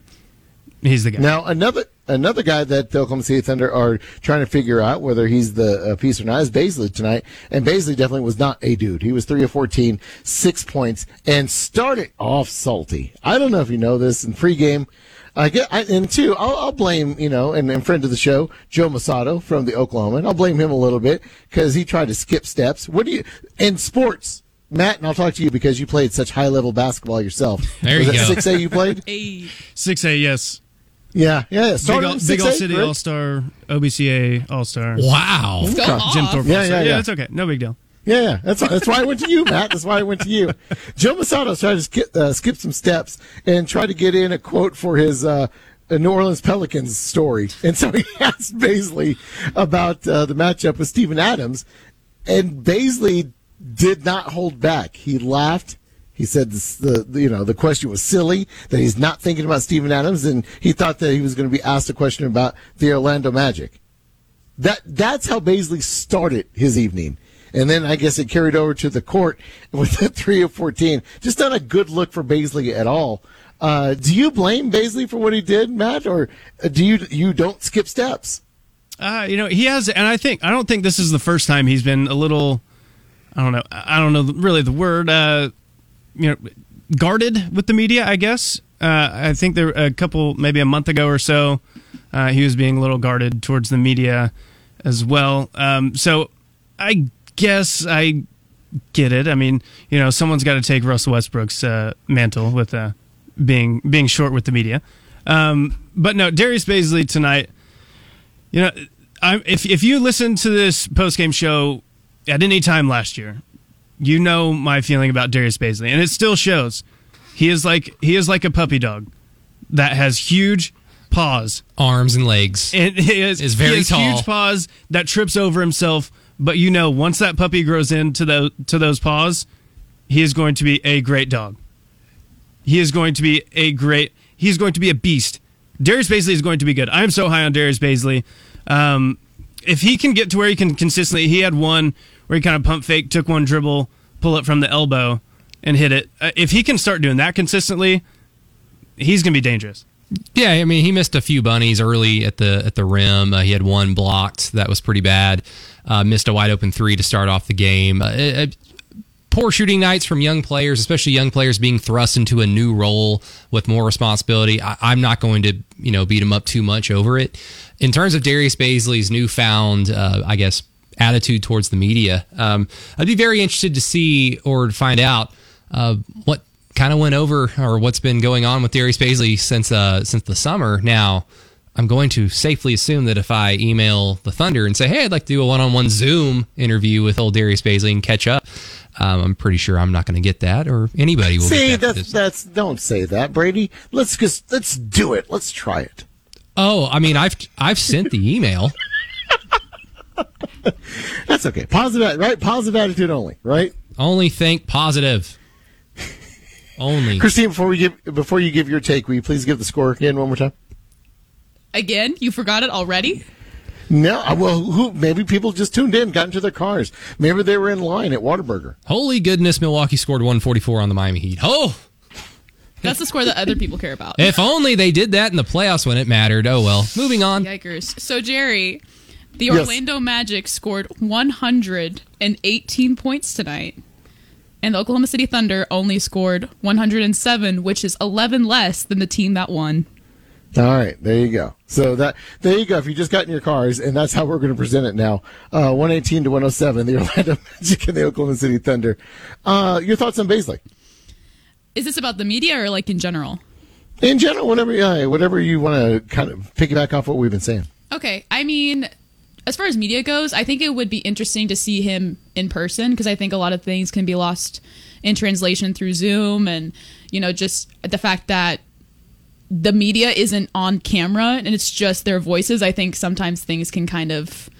He's the guy. Now another another guy that the Oklahoma City Thunder are trying to figure out whether he's the uh, piece or not is Bazley tonight, and Bazley definitely was not a dude. He was three of 14, six points, and started off salty. I don't know if you know this in pregame. I get I, and two. I'll, I'll blame you know and, and friend of the show Joe Mussatto from the Oklahoma. I'll blame him a little bit because he tried to skip steps. What do you in sports? Matt, and I'll talk to you because you played such high level basketball yourself. There was you it go. Six A you played? [LAUGHS] Hey, 6A, yes. Yeah, yeah. yeah. Big, Started all, big all city all star, OBCA all star. Wow. Okay. Jim Thorpe. Yeah, all-star. yeah, yeah. That's okay. No big deal. Yeah, yeah. That's that's why I went to you, Matt. That's why I went to you. [LAUGHS] Joe Mussatto tried to skip, uh, skip some steps and try to get in a quote for his uh, New Orleans Pelicans story, and so he [LAUGHS] asked Bazley about uh, the matchup with Steven Adams, and Bazley did not hold back. He laughed. He said this, the, you know the question was silly that he's not thinking about Steven Adams, and he thought that he was going to be asked a question about the Orlando Magic. That that's how Bazley started his evening. And then I guess it carried over to the court [LAUGHS] with the three of fourteen. Just not a good look for Bazley at all. Uh, do you blame Bazley for what he did, Matt, or uh, do you you don't skip steps? Uh, you know, he has, and I think, I don't think this is the first time he's been a little, I don't know, I don't know really the word, uh, you know, guarded with the media, I guess. Uh, I think there a couple, maybe a month ago or so, uh, he was being a little guarded towards the media as well. Um, so I guess I get it. I mean, you know, someone's got to take Russell Westbrook's uh, mantle with uh, being being short with the media. Um, but no, Darius Bazley tonight. You know, I, if if you listen to this post game show at any time last year, you know my feeling about Darius Bazley, and it still shows. He is like he is like a puppy dog that has huge paws Arms and legs. and he is, Is very he has tall. huge paws that trips over himself. But you know, once that puppy grows into those to those paws, he is going to be a great dog. He is going to be a great. He's going to be a beast. Darius Bazley is going to be good. I am so high on Darius Bazley. Um, if he can get to where he can consistently, he had one where he kind of pump fake, took one dribble, pull it from the elbow, and hit it. Uh, if he can start doing that consistently, he's going to be dangerous. Yeah, I mean, he missed a few bunnies early at the at the rim. Uh, he had one blocked that was pretty bad. Uh, missed a wide open three to start off the game. Uh, it- poor shooting nights from young players, especially young players being thrust into a new role with more responsibility. I, I'm not going to you know beat him up too much over it. In terms of Darius Bazley's newfound, uh, I guess attitude towards the media, um, I'd be very interested to see or to find out uh, what kind of went over or what's been going on with Darius Bazley since uh, since the summer. Now, I'm going to safely assume that if I email the Thunder and say, "Hey, I'd like to do a one-on-one Zoom interview with old Darius Bazley and catch up," um, I'm pretty sure I'm not going to get that, or anybody will. See, get that that's that's don't say that, Brady. Let's just let's do it. Let's try it. oh, I mean, I've I've sent the email. [LAUGHS] [LAUGHS] That's okay. Positive, right? Positive attitude only, right? Only think positive. Only. Christine, before we give before you give your take, will you please give the score again one more time? Again, you forgot it already? No, well, who? Maybe people just tuned in, got into their cars. Maybe they were in line at Whataburger. Holy goodness, Milwaukee scored 144 on the Miami Heat. Oh, That's the score that other people care about. if only they did that in the playoffs when it mattered. Oh well. Moving on. Yikers. So, Jerry, the Yes. Orlando Magic scored 118 points tonight, and the Oklahoma City Thunder only scored 107, which is 11 less than the team that won. All right, there you go. So that there you go. If you just got in your cars, and that's how we're going to present it now. Uh, 118 to 107, the [LAUGHS] Orlando Magic and the Oklahoma City Thunder. Uh, your thoughts on Bazley? Is this about the media or like in general? In general, whatever, yeah, whatever you want to kind of piggyback off what we've been saying. Okay, I mean, as far as media goes, I think it would be interesting to see him in person because I think a lot of things can be lost in translation through Zoom and, you know, just the fact that the media isn't on camera and it's just their voices. I think sometimes things can kind of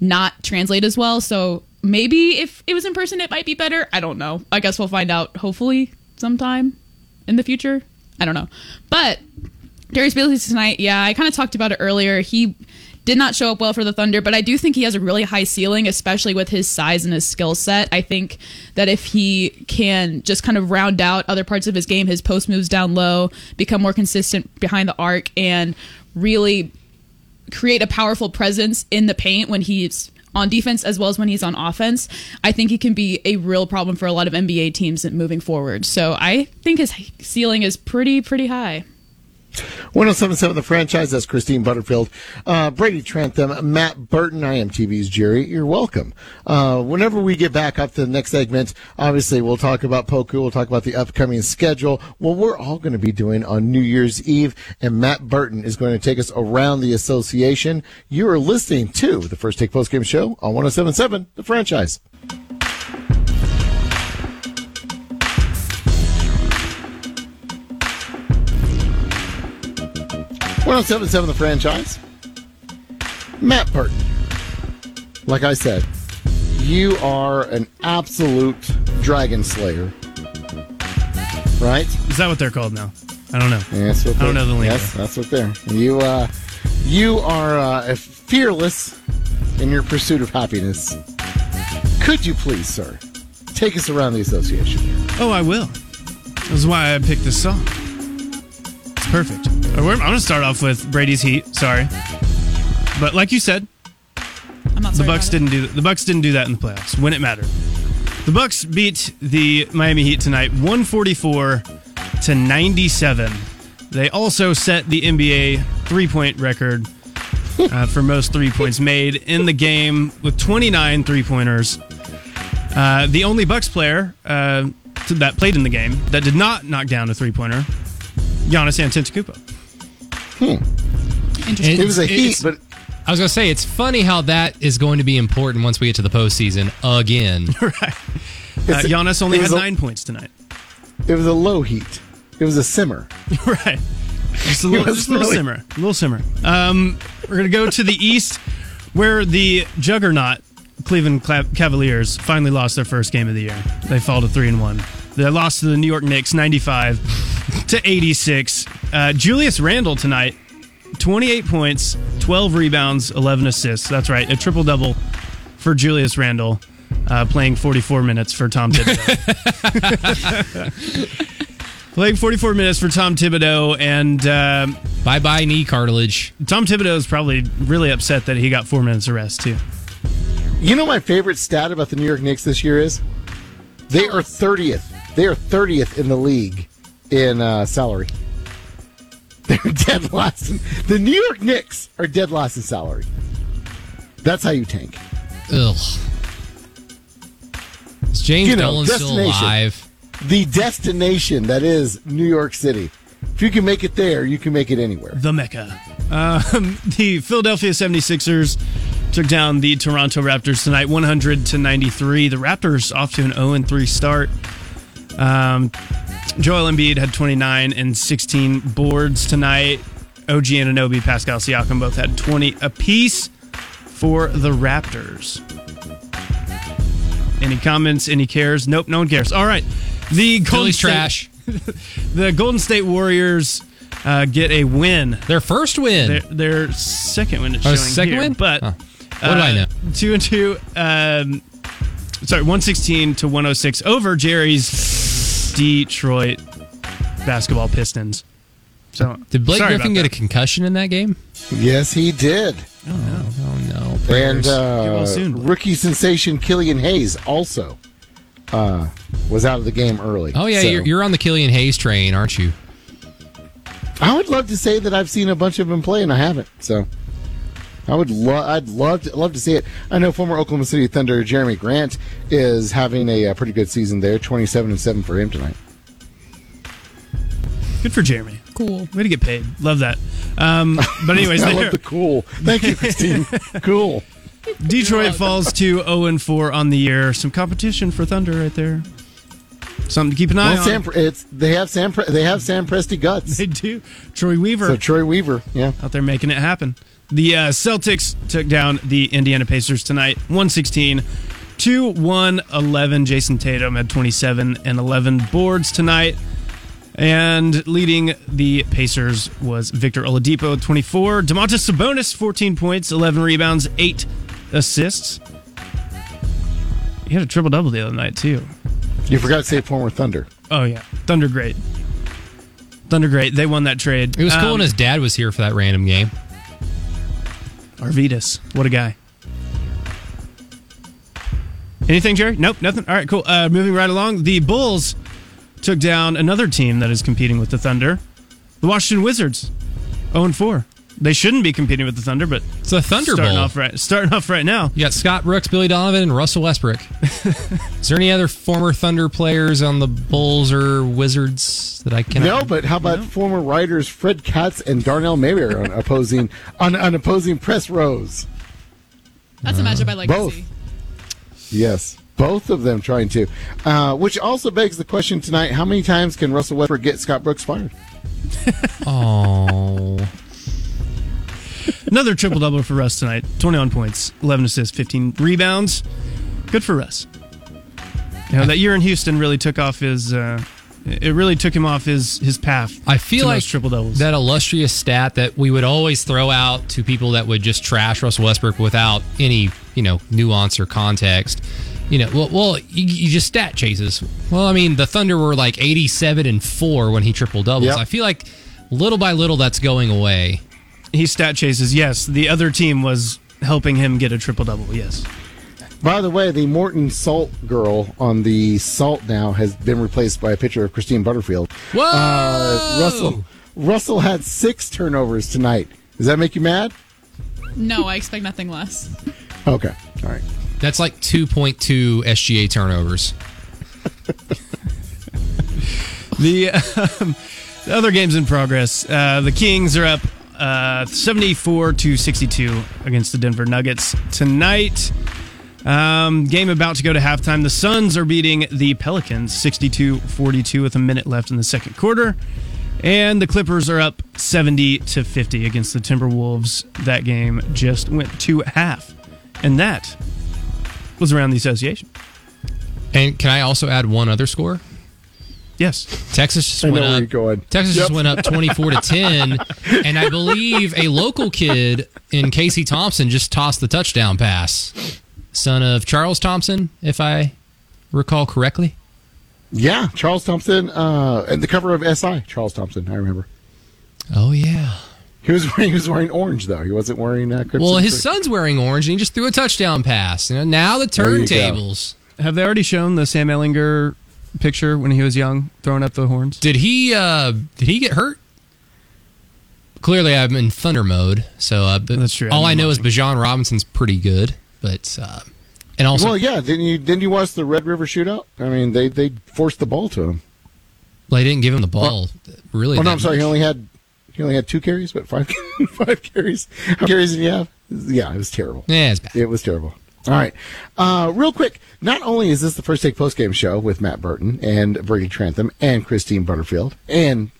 not translate as well. So maybe if it was in person, it might be better. I don't know. I guess we'll find out hopefully sometime in the future. I don't know. But Darius Bazley tonight, yeah, I kind of talked about it earlier. He did not show up well for the Thunder, but I do think he has a really high ceiling, especially with his size and his skill set. I think that if he can just kind of round out other parts of his game, his post moves down low, become more consistent behind the arc, and really create a powerful presence in the paint when he's on defense as well as when he's on offense, I think he can be a real problem for a lot of NBA teams moving forward. So I think his ceiling is pretty, pretty high. 1077 The Franchise, that's Christine Butterfield. Uh, Brady Trantham, Matt Burton, I am TV's Jerry. You're welcome. Uh, whenever we get back up to the next segment, obviously we'll talk about Poku, we'll talk about the upcoming schedule, what we're all going to be doing on New Year's Eve, and Matt Burton is going to take us around the association. You are listening to the First Take Postgame Show on 1077 The Franchise. One oh seven seven the franchise. Matt Burton. Like I said, you are an absolute dragon slayer. Right? Is that what they're called now? I don't know. Yes, what I don't know the lingo. Yes, that's what they're. You uh you are uh, fearless in your pursuit of happiness. Could you please, sir, take us around the association? Oh, I will. That's why I picked this song. Perfect. Uh, I'm going to start off with Brady's Heat. Sorry, but like you said, I'm not the Bucks didn't do the Bucks didn't do that in the playoffs when it mattered. The Bucks beat the Miami Heat tonight, 144 to 97. They also set the NBA three-point record uh, for most three points made in the game with 29 three-pointers. Uh, the only Bucks player uh, that played in the game that did not knock down a three-pointer, Giannis Antetokounmpo. Hmm. Interesting. It was a heat, but I was going to say, it's funny how that is going to be important once we get to the postseason again. [LAUGHS] Uh, Giannis only had a- nine points tonight. it was a low heat. It was a simmer. [LAUGHS] right. Just a little, was just a little really- simmer. A little simmer. Um, we're going to go to the East, where the juggernaut Cleveland Cavaliers finally lost their first game of the year. They fall to 3 and 1. They lost to the New York Knicks 95 to 86. Uh, Julius Randle tonight, 28 points, 12 rebounds, 11 assists. That's right, a triple double for Julius Randle. Uh, playing 44 minutes for Tom Thibodeau. [LAUGHS] playing 44 minutes for Tom Thibodeau, and um bye bye knee cartilage. Tom Thibodeau is probably really upset that he got four minutes of rest too. You know my favorite stat about the New York Knicks this year is they are 30th. They are 30th in the league in uh, salary. [LAUGHS] They're dead last. In, the New York Knicks are dead last in salary. That's how you tank. Ugh. Is James You know, Dolan still alive? The destination that is New York City. If you can make it there, you can make it anywhere. The Mecca. Um, [LAUGHS] the Philadelphia 76ers took down the Toronto Raptors tonight, 100 to 93. The Raptors off to an 0 3 start. Um, Joel Embiid had 29 and 16 boards tonight. OG Anunoby, Pascal Siakam both had 20 apiece for the Raptors. Any comments? Any cares? Nope, no one cares. All right. The Golden Philly's State- trash. [LAUGHS] the Golden State Warriors uh, get a win. Their first win. Their, their second win. It's Oh, showing second here, win? but Huh. What do I uh, know? Two and two. Um, sorry, one sixteen to one hundred six over Jerry's Detroit basketball Pistons. So Did Blake sorry Griffin about get a concussion in that game? Yes, he did. Oh no. And uh, well soon, rookie sensation Killian Hayes also uh, was out of the game early. Oh yeah, So, you're, you're on the Killian Hayes train, aren't you? I would love to say that I've seen a bunch of them play, and I haven't. So I would love. I'd love to love to see it. I know former Oklahoma City Thunder Jerami Grant is having a, uh pretty good season there. Twenty-seven and seven for him tonight. Good for Jerami. Cool. Way to get paid. Love that. Um, but anyways, [LAUGHS] I there- love the cool. Thank you, Christine. [LAUGHS] cool. Detroit falls to 0 and 4 on the year. Some competition for Thunder right there. Something to keep an eye Well, on. Sam, it's they have Sam. They have Sam Presti guts. They do. Troy Weaver So Troy Weaver, yeah. out there making it happen. The uh, Celtics took down the Indiana Pacers tonight, 116 to 111. Jayson Tatum had 27 and 11 boards tonight. And leading the Pacers was Victor Oladipo, 24. Domantas Sabonis, 14 points, 11 rebounds, 8 assists. He had a triple double the other night, too. You forgot to say former Thunder. Oh, yeah. Thunder great. Thunder great. They won that trade. It was cool Um, when his dad was here for that random game. Arvydas. What a guy. Anything, Jerry? Nope, nothing. All right, cool. Uh, moving right along. The Bulls took down another team that is competing with the Thunder, the Washington Wizards. 0 4. They shouldn't be competing with the Thunder, but It's a Thunder starting Bowl. off right. Starting off right now. You got Scott Brooks, Billy Donovan, and Russell Westbrook. [LAUGHS] Is there any other former Thunder players on the Bulls or Wizards that I can? No, but how about former writers Fred Katz and Darnell Mayberry on [LAUGHS] opposing on, on opposing press rows? That's a matchup I'd like Both. to see. Yes, both of them trying to. Uh, which also begs the question tonight: How many times can Russell Westbrook get Scott Brooks fired? [LAUGHS] Oh, Another triple double for Russ tonight 21 points, 11 assists, 15 rebounds. Good for Russ. You know, that year in Houston really took off his. Uh, it really took him off his his path. I feel to like most triple doubles. that illustrious stat that we would always throw out to people that would just trash Russell Westbrook without any you know nuance or context. You know, well, well, you, you just stat chases. Well, I mean, the Thunder were like eighty-seven and four when he triple doubles. Yep. I feel like little by little that's going away. He stat chases. Yes, the other team was helping him get a triple double. Yes. By the way, the Morton Salt girl on the Salt now has been replaced by a picture of Christine Butterfield. Whoa, Uh, Russell Russell had six turnovers tonight. Does that make you mad? No, I expect nothing less. Okay, all right. That's like two point two SGA turnovers. [LAUGHS] The, um, [LAUGHS] the other games in progress. Uh, the Kings are up uh, 74 to 62 against the Denver Nuggets tonight. Um, game about to go to halftime. The Suns are beating the Pelicans 62 42 with a minute left in the second quarter. And the Clippers are up 70 to 50 against the Timberwolves. That game just went to half. And that was around the association. And can I also add one other score? Yes. Texas just I went up. Texas Yep. just went up 24 to 10 and I believe a local kid in Casey Thompson just tossed the touchdown pass. Son of Charles Thompson, if I recall correctly. Yeah, Charles Thompson, uh, and the cover of SI, Charles Thompson. I remember. Oh yeah. He was wearing, [LAUGHS] he was wearing orange though. He wasn't wearing uh, Crimson Well, his Tide. son's wearing orange and he just threw a touchdown pass. You know, now the There you go. turntables. Have they already shown the Sam Ehlinger picture when he was young, throwing up the horns? Did he uh did he get hurt? Clearly I'm in thunder mode, so uh, but That's true. all I've I been know is watching. Bijan Robinson's pretty good, but uh, and also Well, yeah. Didn't you didn't you watch the Red River shootout? I mean, they they forced the ball to him. they didn't give him the ball. really? Oh no, I'm sorry. He only had he only had two carries, but five [LAUGHS] five carries. How carries did he have? Yeah, it was terrible. Yeah, it's bad. It was terrible. All right. Uh, real quick, not only is this the first take post game show with Matt Burton and Brady Trantham and Christine Butterfield and [LAUGHS]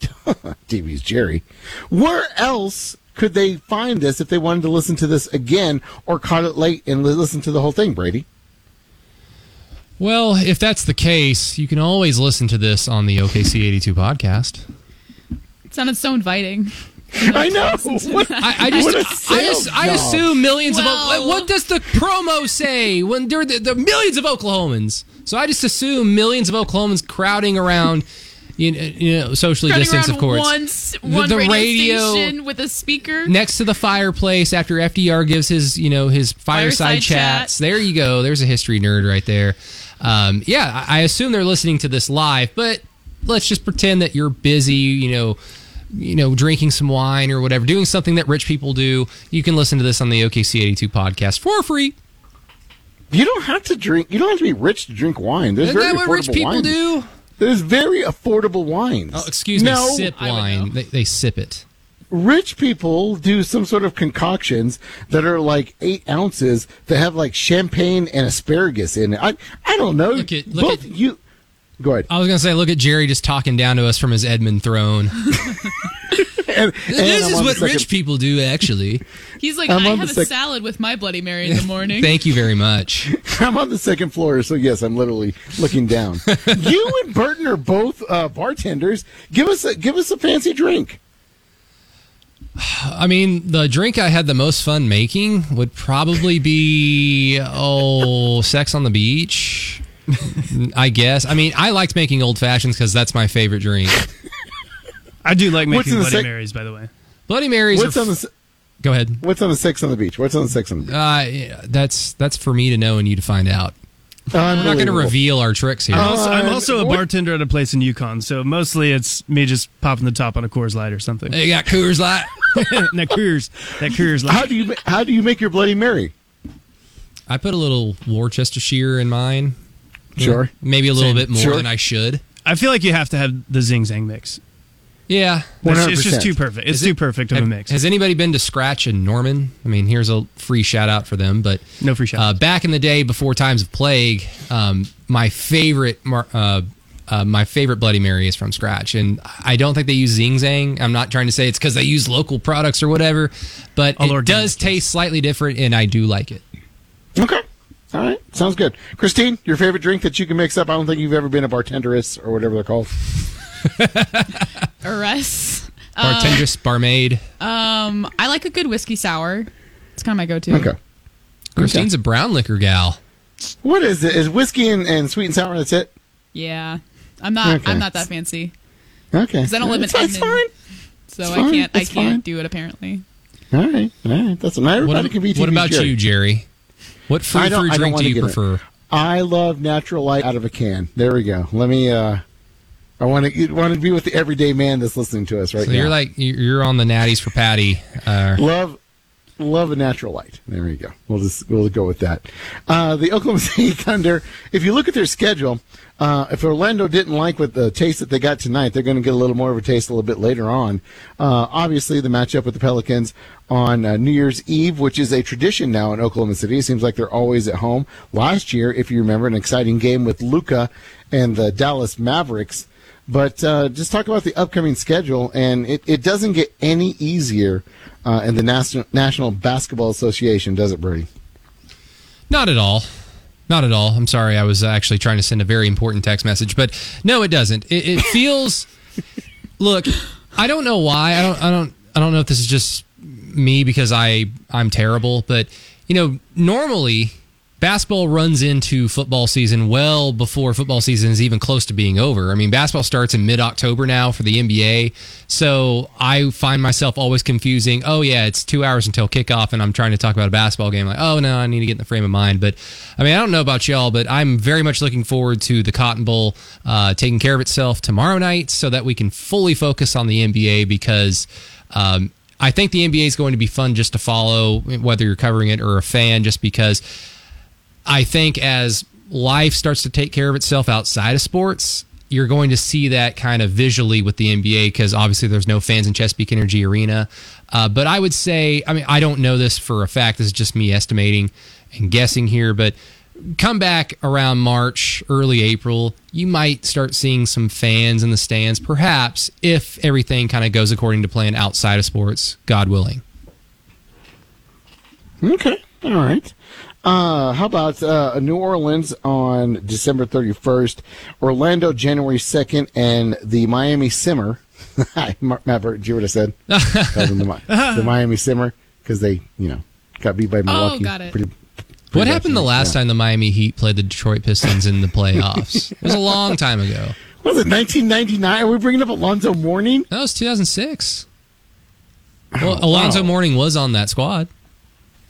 DB's Jerry, where else could they find this if they wanted to listen to this again or caught it late and li- listen to the whole thing, Brady? Well, if that's the case, you can always listen to this on the OKC 82 podcast. It sounded so inviting. [LAUGHS] I know. [LAUGHS] What- I, I What a just, I, sales just, I assume millions Well- of. What does the promo say when there are the, the millions of Oklahomans? So I just assume millions of Oklahomans crowding around, you know, you know socially Running distanced, of course. one, s- one the radio, radio- with a speaker. next to the fireplace after FDR gives his, you know, his fireside, Fireside chat. chats. There you go. There's a history nerd right there. Um, yeah, I I assume they're listening to this live, but let's just pretend that you're busy, you know, you know, drinking some wine or whatever, doing something that rich people do. You can listen to this on the OKC 82 podcast for free. You don't have to drink. You don't have to be rich to drink wine. There's Isn't very that what rich affordable people wines. do? There's very affordable wines. Oh, excuse me, sip wine. They, they sip it. rich people do some sort of concoctions that are like eight ounces that have like champagne and asparagus in it. I I don't know. Look at- look Both at- you. Go ahead. I was gonna say, look at Jerry just talking down to us from his Edmond throne. [LAUGHS] And, and this I'm is what rich people do, actually. He's like, I'm I have a sec- salad with my Bloody Mary in the morning. Thank you very much. [LAUGHS] I'm on the second floor, so yes, I'm literally looking down. [LAUGHS] you and Burton are both uh, bartenders. Give us a give us a fancy drink. I mean, the drink I had the most fun making would probably be oh, sex on the beach. I guess. I mean, I liked making old fashions because that's my favorite drink. [LAUGHS] I do like What's making in the Bloody sec- Marys, by the way. Bloody Marys. What's are on the f- s- Go ahead. What's on the six on the beach? What's on the six on the beach? Uh, yeah, that's that's for me to know and you to find out. We're not going to reveal our tricks here. I'm also, I'm Uh, also a what- bartender at a place in Yukon, so mostly it's me just popping the top on a Coors Light or something. They got Coors Light. [LAUGHS] that Coors, that Coors Light. How Light. do you ma- how do you make your Bloody Mary? I put a little Worcestershire in mine. Sure. Maybe a little Same. bit more Sure. than I should. I feel like you have to have the Zing Zang mix. Yeah. It's, it's just too perfect. It's Is too perfect of a mix. Has anybody been to Scratch and Norman? I mean, here's a free shout out for them. But No free shout Uh, back in the day, before times of plague, um, my favorite, mar- uh, uh, my favorite Bloody Mary is from Scratch, and I don't think they use Zing Zang. I'm not trying to say it's because they use local products or whatever, but All it organic, does taste slightly different, and I do like it. Okay. All right. Sounds good. Christine, your favorite drink that you can mix up? I don't think you've ever been a bartenderess or whatever they're called. [LAUGHS] Arrest. Bartendress, barmaid. Um, I like a good whiskey sour. It's kind of my go-to. Okay. Christine's a brown liquor gal. What is it? Is whiskey and, and sweet and sour? That's it. Yeah, I'm not. Okay. I'm not that fancy Okay. Because I don't live in It's- it's Edmond. so It's I can't. I can't fine. do it apparently. All right. All right. That's not everybody What, can be. what about Jerry. you, Jerry? What free I don't- fruit I don't drink do you get it. prefer? I love natural light out of a can. There we go. Let me. uh I want to want to be with the everyday man that's listening to us right So now. you're like you're on the natties for Patty. Uh, love love a natural light. There we go. We'll just we'll go with that. Uh, the Oklahoma [LAUGHS] City Thunder. If you look at their schedule, uh, if Orlando didn't like what the taste that they got tonight, they're going to get a little more of a taste a little bit later on. Uh, obviously, the matchup with the Pelicans on uh, New Year's Eve, which is a tradition now in Oklahoma City. It seems like they're always at home. Last year, if you remember, an exciting game with Luka and the Dallas Mavericks. But uh, just talk about the upcoming schedule, and it, it doesn't get any easier uh, in the National National Basketball Association, does it, Brady? Not at all. Not at all. I'm sorry. I was actually trying to send a very important text message, but no, it doesn't. It, it feels. [LAUGHS] look, I don't know why. I don't. I don't. I don't know if this is just me because I I'm terrible, but you know, normally basketball runs into football season well before football season is even close to being over. I mean, basketball starts in mid October now for the NBA. So I find myself always confusing. Oh, yeah, it's two hours until kickoff, and I'm trying to talk about a basketball game. Like, oh, no, I need to get in the frame of mind. But I mean, I don't know about y'all, but I'm very much looking forward to the Cotton Bowl uh, taking care of itself tomorrow night so that we can fully focus on the NBA because. Um, I think the NBA is going to be fun just to follow, whether you're covering it or a fan, just because I think as life starts to take care of itself outside of sports, you're going to see that kind of visually with the NBA because obviously there's no fans in Chesapeake Energy Arena. Uh, but I would say, I mean, I don't know this for a fact. This is just me estimating and guessing here, but come back around March, early April, you might start seeing some fans in the stands, perhaps if everything kind of goes according to plan outside of sports, God willing. Okay, all right. Uh, how about uh, New Orleans on December 31st, Orlando January 2nd, and the Miami Simmer. [LAUGHS] Hi, Matt, did you hear what I said? [LAUGHS] the, the, Miami Simmer because they, you know, got beat by Milwaukee. Oh, got it. Pretty, pretty what happened the last yeah. time the Miami Heat played the Detroit Pistons in the playoffs? [LAUGHS] it was a long time ago. Was it 1999? Are we bringing up Alonzo Mourning? That was 2006. Well, oh, Alonzo wow. Mourning was on that squad.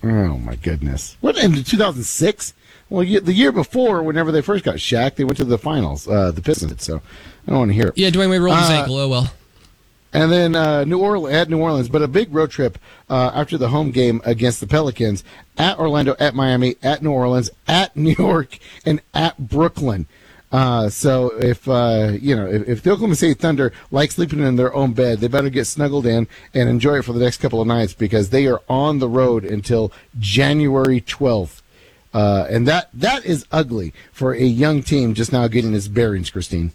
Oh my goodness! What in 2006? Well, the year before, whenever they first got Shaq, they went to the finals, uh, the Pistons. So I don't want to hear. It. Yeah, Dwyane Wade rolled his uh, ankle. Oh well. And then uh, New Orleans at New Orleans, but a big road trip uh, after the home game against the Pelicans at Orlando, at Miami, at New Orleans, at [LAUGHS] New York, and at Brooklyn. Uh, so if uh, you know if, if, the Oklahoma City Thunder like sleeping in their own bed, they better get snuggled in and enjoy it for the next couple of nights because they are on the road until January twelfth, uh, and that that is ugly for a young team just now getting its bearings. Christine.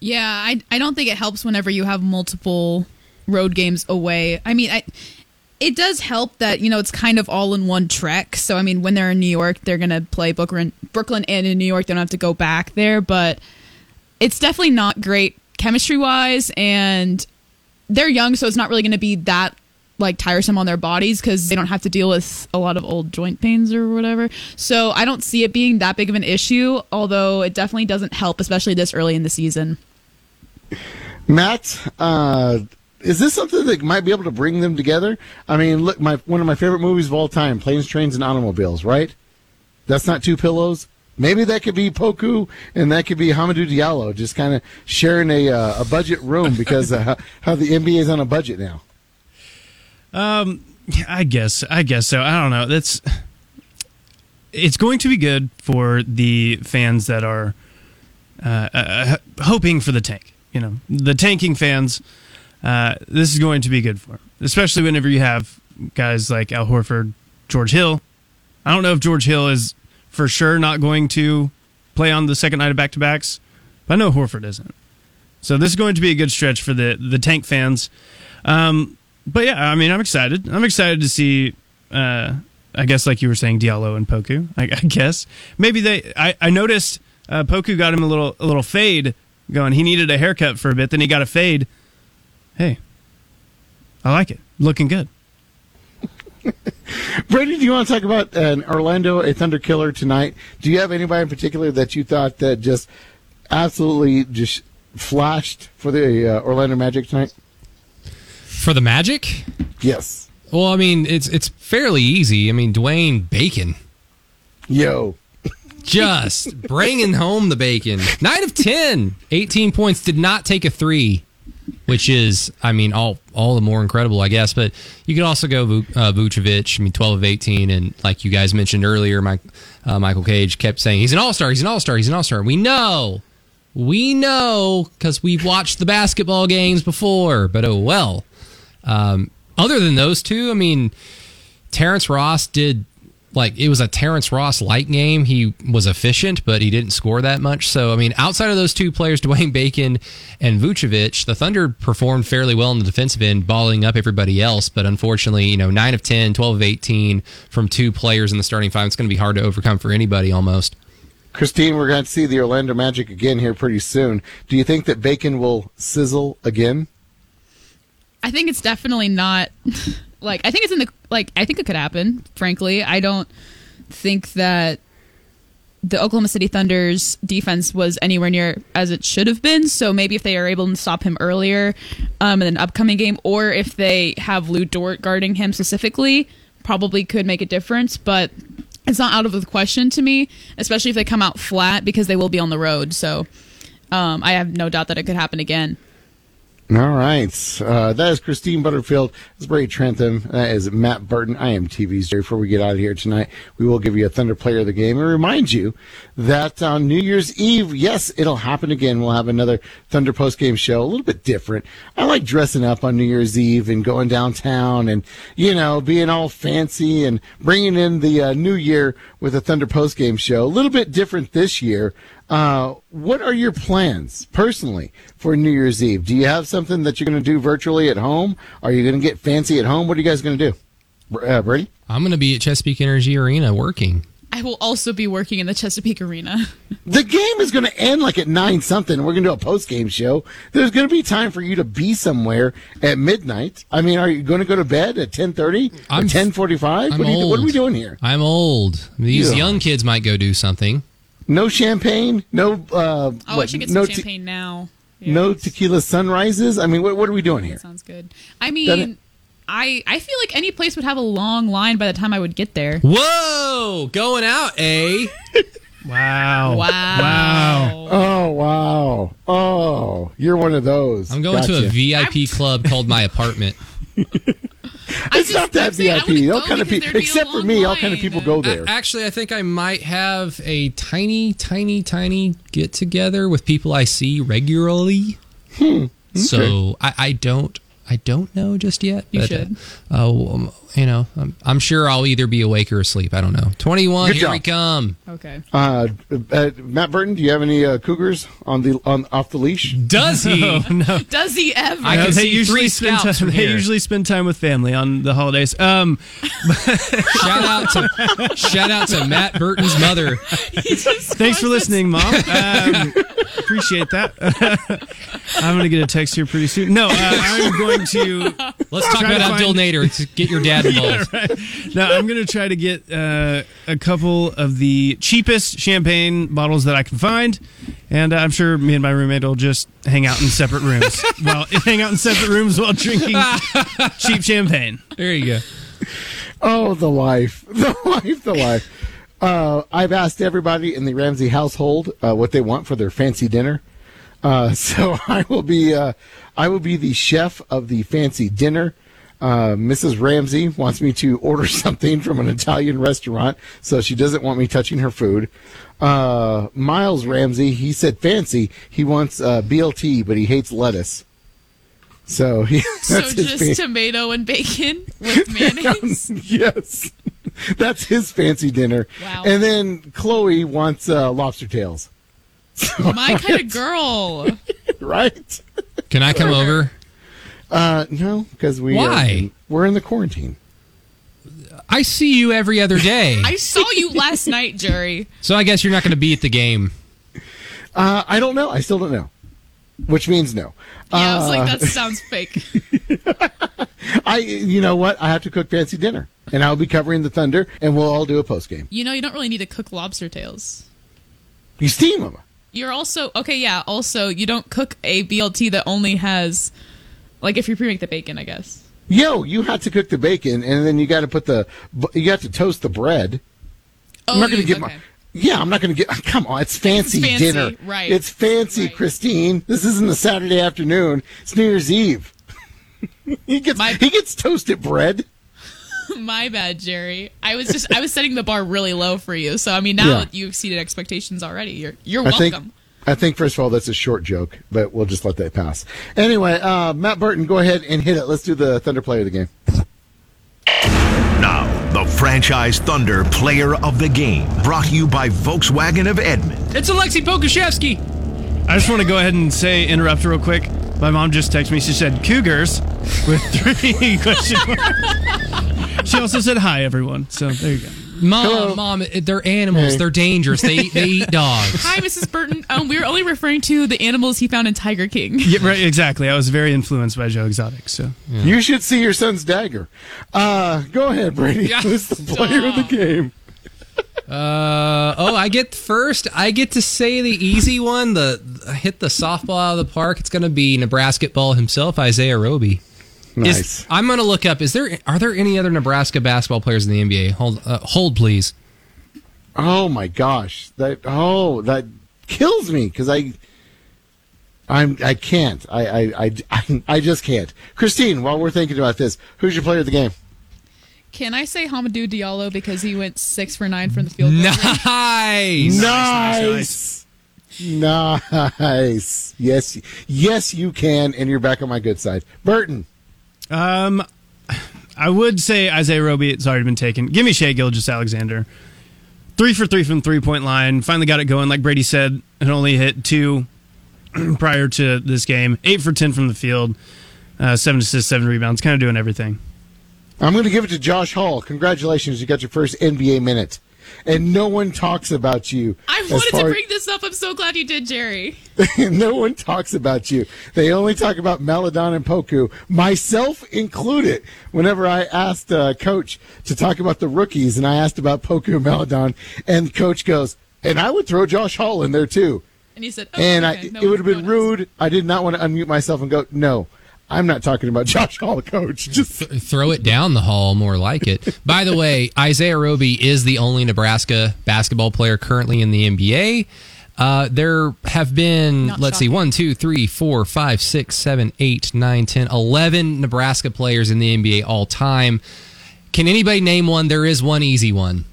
Yeah, I I don't think it helps whenever you have multiple road games away. I mean, I it does help that you know it's kind of all in one trek. So I mean, when they're in New York, they're gonna play Brooklyn, Brooklyn, and in New York, they don't have to go back there. But it's definitely not great chemistry wise, and they're young, so it's not really gonna be that like tiresome on their bodies because they don't have to deal with a lot of old joint pains or whatever. So I don't see it being that big of an issue, although it definitely doesn't help, especially this early in the season. Matt, uh, is this something that might be able to bring them together? I mean, look, my one of my favorite movies of all time, Planes, Trains, and Automobiles, right? That's not two pillows. Maybe that could be Poku, and that could be Hamidou Diallo, just kind of sharing a uh, a budget room because [LAUGHS] how the NBA is on a budget now. Um, I guess, I guess so. I don't know. That's it's going to be good for the fans that are uh, uh hoping for the tank. You know, the tanking fans uh, this is going to be good for him, especially whenever you have guys like Al Horford, George Hill. I don't know if George Hill is for sure not going to play on the second night of back to backs, but I know Horford isn't. So this is going to be a good stretch for the the tank fans. Um, but yeah, I mean, I'm excited. I'm excited to see. Uh, I guess, like you were saying, Diallo and Poku. I, I guess maybe they. I, I noticed uh, Poku got him a little a little fade going. He needed a haircut for a bit, then he got a fade hey, I like it. Looking good. [LAUGHS] Brady, do you want to talk about an Orlando, a Thunder killer tonight? Do you have anybody in particular that you thought that just absolutely just flashed for the uh, Orlando Magic tonight? For the Magic? Yes. Well, I mean, it's it's fairly easy. I mean, Dwayne Bacon. Yo. [LAUGHS] Just bringing home the bacon. 9 of 10. 18 points. Did not take a three which is, I mean, all all the more incredible, I guess. But you could also go uh, Vucevic. I mean, twelve of eighteen, and like you guys mentioned earlier, Mike, uh, Michael Cage kept saying he's an all star. He's an all star. He's an all star. We know, we know, because we've watched the basketball games before. But oh well. Um, other than those two, I mean, Terrence Ross did like it was a Terrence Ross light game. He was efficient, but he didn't score that much. So I mean, outside of those two players, [LAUGHS] Dwayne Bacon and Vucevic, the Thunder performed fairly well in the defensive end, balling up everybody else. But unfortunately, you know, nine of 10, 12 of 18 from two players in the starting five, it's going to be hard to overcome for anybody almost. Christine, we're going to see the Orlando Magic again here pretty soon. Do you think that Bacon will sizzle again? I think it's definitely not [LAUGHS] like I think it's in the like I think it could happen. Frankly, I don't think that the Oklahoma City Thunder's defense was anywhere near as it should have been. So maybe if they are able to stop him earlier um, in an upcoming game, or if they have Lu Dort guarding him specifically, probably could make a difference. But it's not out of the question to me, especially if they come out flat because they will be on the road. So um, I have no doubt that it could happen again. All right. Uh, that is Christine Butterfield. That's Brady Trantham. That is Matt Burton. I am TV's Jerry. Before we get out of here tonight, we will give you a Thunder player of the game and remind you that on New Year's Eve, yes, it'll happen again. We'll have another Thunder post game show, a little bit different. I like dressing up on New Year's Eve and going downtown and, you know, being all fancy and bringing in the uh, new year with a Thunder post game show. A little bit different this year. Uh, what are your plans personally for New Year's Eve? Do you have something that you're going to do virtually at home? Are you going to get fancy at home? What are you guys going to do? Uh, Brady? I'm going to be at Chesapeake Energy Arena working. I will also be working in the Chesapeake Arena. [LAUGHS] The game is going to end like at nine something. We're going to do a post game show. There's going to be time for you to be somewhere at midnight. I mean, are you going to go to bed at ten thirty? I'm- ten forty five. What, are you- what are we doing here? I'm old. These Yeah. young kids might go do something. No champagne. No. Uh, Oh, I what, should get some no te- champagne now. Yeah, no tequila sunrises. I mean, what, what are we doing here? Sounds good. I Done it. mean, I I feel like any place would have a long line by the time I would get there. Whoa, going out, eh? [LAUGHS] Wow. Wow. Wow. Oh wow! Oh, you're one of those. I'm going to a VIP club called my apartment. [LAUGHS] I It's just- not that I VIP. All kind of people, there'd be a except for me, all kind of people go there. A- Actually, I think I might have a tiny, tiny, tiny get together with people I see regularly. Hmm, So I, I don't, I don't know just yet. You but, should. Uh, um, you know, I'm, I'm sure I'll either be awake or asleep. I don't know. 21, Good here job. we come. Okay. Uh, uh, Matt Burton, do you have any uh, cougars on the on off the leash? Does he? [LAUGHS] No. Does he ever? I No, can they see usually three spend scalps time. from They here. usually spend time with family on the holidays. Um, [LAUGHS] shout out to shout out to Matt Burton's mother. [LAUGHS] thanks for listening, mom. Um, appreciate that. I'm gonna get a text here pretty soon. No, uh, I'm going to. Let's talk Try to about Abdul find- Nader to get your dad involved. No, I'm gonna try to get uh, a couple of the cheapest champagne bottles that I can find, and uh, I'm sure me and my roommate will just hang out in separate rooms. [LAUGHS] well, hang out in separate rooms while drinking [LAUGHS] cheap champagne. There you go. Oh, the life, [LAUGHS] the life, the life. Uh, I've asked everybody in the Ramsey household uh, what they want for their fancy dinner. Uh, so I will be uh, I will be the chef of the fancy dinner. Uh, Mrs. Ramsey wants me to order [LAUGHS] something from an Italian restaurant, so she doesn't want me touching her food. Uh, Miles Ramsey, he said fancy. He wants uh, BLT, but he hates lettuce. So [LAUGHS] he, So that's his just fan- tomato and bacon [LAUGHS] with mayonnaise. yes. That's his fancy dinner. Wow. And then Chloe wants uh, lobster tails, My kind of girl. right? Can I come over? Uh, no, because we Why? Are, we're in the quarantine. I see you every other day. [LAUGHS] I saw you last night, Jerry. So I guess you're not going to be at the game. Uh, I don't know. I still don't know. Which means no. Yeah, I was Uh, like, that [LAUGHS] sounds fake. I, you know what? I have to cook fancy dinner, and I'll be covering the Thunder, and we'll all do a post game. You know, you don't really need to cook lobster tails. You steam them. You're also okay. Yeah. Also, you don't cook a BLT that only has, like, if you pre-make the bacon, I guess. Yo, you had to cook the bacon, and then you got to put the, you got to toast the bread. Oh, I'm not going to get okay. my. Yeah, I'm not going to get. Come on, it's fancy, It's fancy, dinner. right. It's fancy, Right. Christine. This isn't a Saturday afternoon. It's New Year's Eve. [LAUGHS] he gets My- he gets toasted bread. [LAUGHS] My bad, Jerry. I was just I was setting the bar really low for you. So I mean, now Yeah. you exceeded expectations already. You're you're I welcome. think. I think first of all that's a short joke, but we'll just let that pass. Anyway, uh, Matt Burton, go ahead and hit it. Let's do the Thunder player of the game. Now, the franchise Thunder player of the game, brought to you by Volkswagen of Edmond. It's Aleksej Pokusevski. I just want to go ahead and say interrupt real quick. My mom just texted me. She said Cougars with three [LAUGHS] question marks. She also said hi everyone. So there you go. Mom, Hello. mom, they're animals. Hey. They're dangerous. They eat, they eat [LAUGHS] dogs. Hi, Mrs. Burton. Um, we were only referring to the animals he found in Tiger King. [LAUGHS] Yeah, right, exactly. I was very influenced by Joe Exotic. So You should see your son's dagger. Uh, go ahead, Brady. Yeah, [LAUGHS] Who's the player of the game? Uh, oh, I get first. I get to say the easy one. The hit the softball out of the park. It's going to be Nebraska ball himself, Isaiah Roby. Nice. Is, I'm going to look up. Is there are there any other Nebraska basketball players in the NBA? Hold uh, hold please. Oh my gosh, that oh that kills me because I, I'm I can't I, I I I [LAUGHS] I just can't. Christine, while we're thinking about this, who's your player of the game? Can I say Hamidou Diallo because he went six for nine from the field goal? range? [LAUGHS] Nice. Nice, nice. Yes, yes, you can, and you're back on my good side. Burton, um, I would say Isaiah Roby. It's already been taken. Give me Shai Gilgeous Alexander. Three for three from three point line. Finally got it going. Like Brady said, it only hit two [CLEARS THROAT] prior to this game. Eight for ten from the field. Uh, seven assists, seven rebounds. Kind of doing everything. I'm going to give it to Josh Hall. Congratulations, you got your first NBA minute. And no one talks about you. I wanted to bring this up. I'm so glad you did, Jerry. [LAUGHS] no one talks about you. They only talk about Maledon and Poku, myself included. Whenever I asked uh, Coach to talk about the rookies, and I asked about Poku and Maledon, and Coach goes, and I would throw Josh Hall in there too. And he said, oh, And okay, I, no it would have been no one else. rude. I did not want to unmute myself and go, no, I'm not talking about [LAUGHS] Josh Hall, the Coach. Just Th- throw it down the hall, more like it. [LAUGHS] By the way, Isaiah Roby is the only Nebraska basketball player currently in the NBA. Uh, there have been, Not let's see, shocking. one, two, three, four, five, six, seven, eight, nine, ten, eleven Nebraska players in the NBA all time. Can anybody name one? There is one easy one.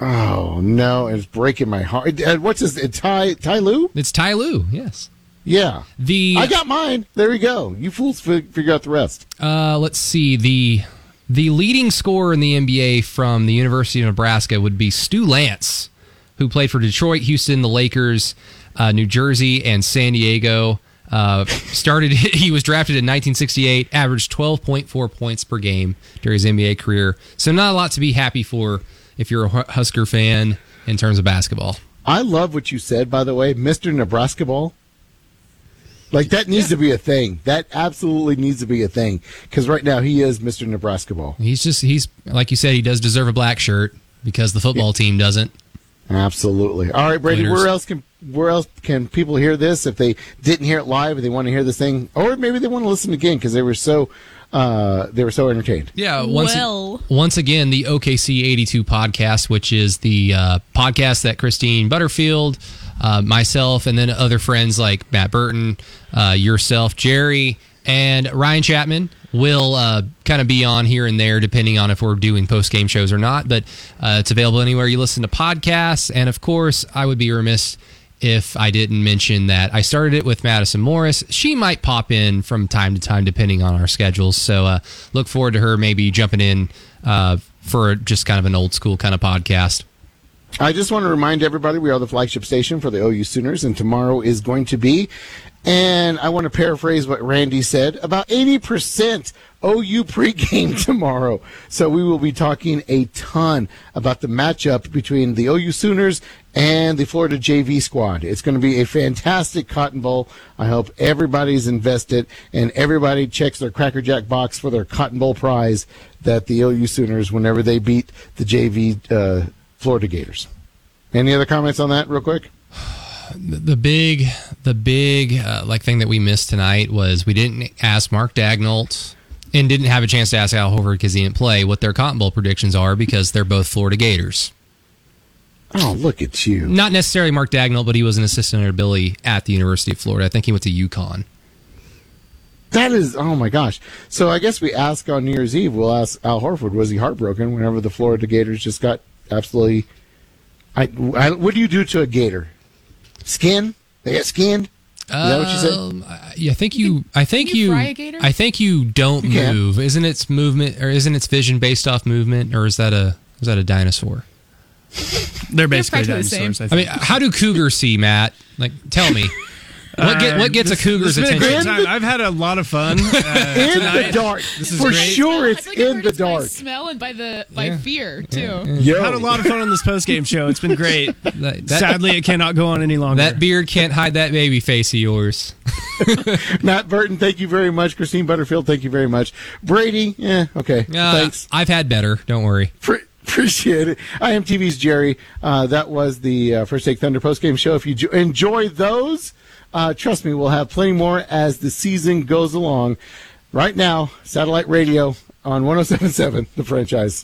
oh no, it's breaking my heart. Uh, What's his uh, Ty Ty Lue? It's Ty Lue, yes. Yeah, The I got mine. There we go. You fools fi- figure out the rest. Uh, let's see the the leading scorer in the NBA from the University of Nebraska would be Stu Lantz, who played for Detroit, Houston, the Lakers, uh, New Jersey, and San Diego. Uh, started [LAUGHS] he was drafted in 1968, averaged 12.4 points per game during his NBA career. So not a lot to be happy for if you're a Husker fan in terms of basketball. I love what you said, by the way, Mister Nebraska Ball. Like that needs to be a thing. That absolutely needs to be a thing because right now he is Mister Nebraska Ball. He's just he's like you said he does deserve a black shirt because the football team doesn't. Absolutely. All right, Brady. Winners. Where else can where else can people hear this if they didn't hear it live and they want to hear this thing, or maybe they want to listen again because they were so uh, they were so entertained. Yeah, once Well. once again, the OKC 82 podcast, which is the uh, podcast that Christine Butterfield, uh, myself, and then other friends like Matt Burton, uh, yourself, Jerry, and Ryan Chapman will uh, kind of be on here and there, depending on if we're doing post game shows or not. But uh, it's available anywhere you listen to podcasts. And of course, I would be remiss if I didn't mention that I started it with Madison Morris. She might pop in from time to time, depending on our schedules. So uh, look forward to her maybe jumping in uh, for just kind of an old school kind of podcast. I just want to remind everybody we are the flagship station for the OU Sooners, and tomorrow is going to be, and I want to paraphrase what Randy said, about 80% OU pregame [LAUGHS] tomorrow. So we will be talking a ton about the matchup between the OU Sooners and the Florida JV squad. It's going to be a fantastic Cotton Bowl. I hope everybody's invested and everybody checks their Cracker Jack box for their Cotton Bowl prize that the OU Sooners, whenever they beat the JV uh, Florida Gators. Any other comments on that, real quick? The big, the big uh, like thing that we missed tonight was we didn't ask Mark Daigneault and didn't have a chance to ask Al Horford because he didn't play what their Cotton Bowl predictions are because they're both Florida Gators. Oh, look at you. Not necessarily Mark Daigneault, but he was an assistant under Billy at the University of Florida. I think he went to UConn. That is, oh my gosh. So I guess we ask on New Year's Eve, we'll ask Al Horford, was he heartbroken whenever the Florida Gators just got absolutely. I, I, what do you do to a gator? Skin? They get skinned? Is that what you said? Um, I think you. I think Can you you. fry a gator? I think you don't You can. move. Isn't its movement or isn't its vision based off movement, or is that a is that a dinosaur? They're basically practically the same. dinosaurs. I I mean, how do cougars see, Matt? Like, tell me. [LAUGHS] What get what gets a cougar's It's been a great attention? time. I've had a lot of fun. Uh, [LAUGHS] in tonight. the dark. This is For great. sure, it's I like in the it's by dark. smell and by the by Yeah. fear too. Yo. Had a lot of fun on this post game show. It's been great. [LAUGHS] That, that, Sadly, it cannot go on any longer. that beard can't hide that baby face of yours. [LAUGHS] Matt Burton, thank you very much. Christine Butterfield, thank you very much. Brady, yeah, okay. Uh, Thanks. I've had better. Don't worry. Pre- appreciate it. I am TV's Jerry. Uh, that was the uh, First Take Thunder post game show. If you jo- enjoy those, uh, trust me, we'll have plenty more as the season goes along. Right now, satellite radio on 1077, the franchise.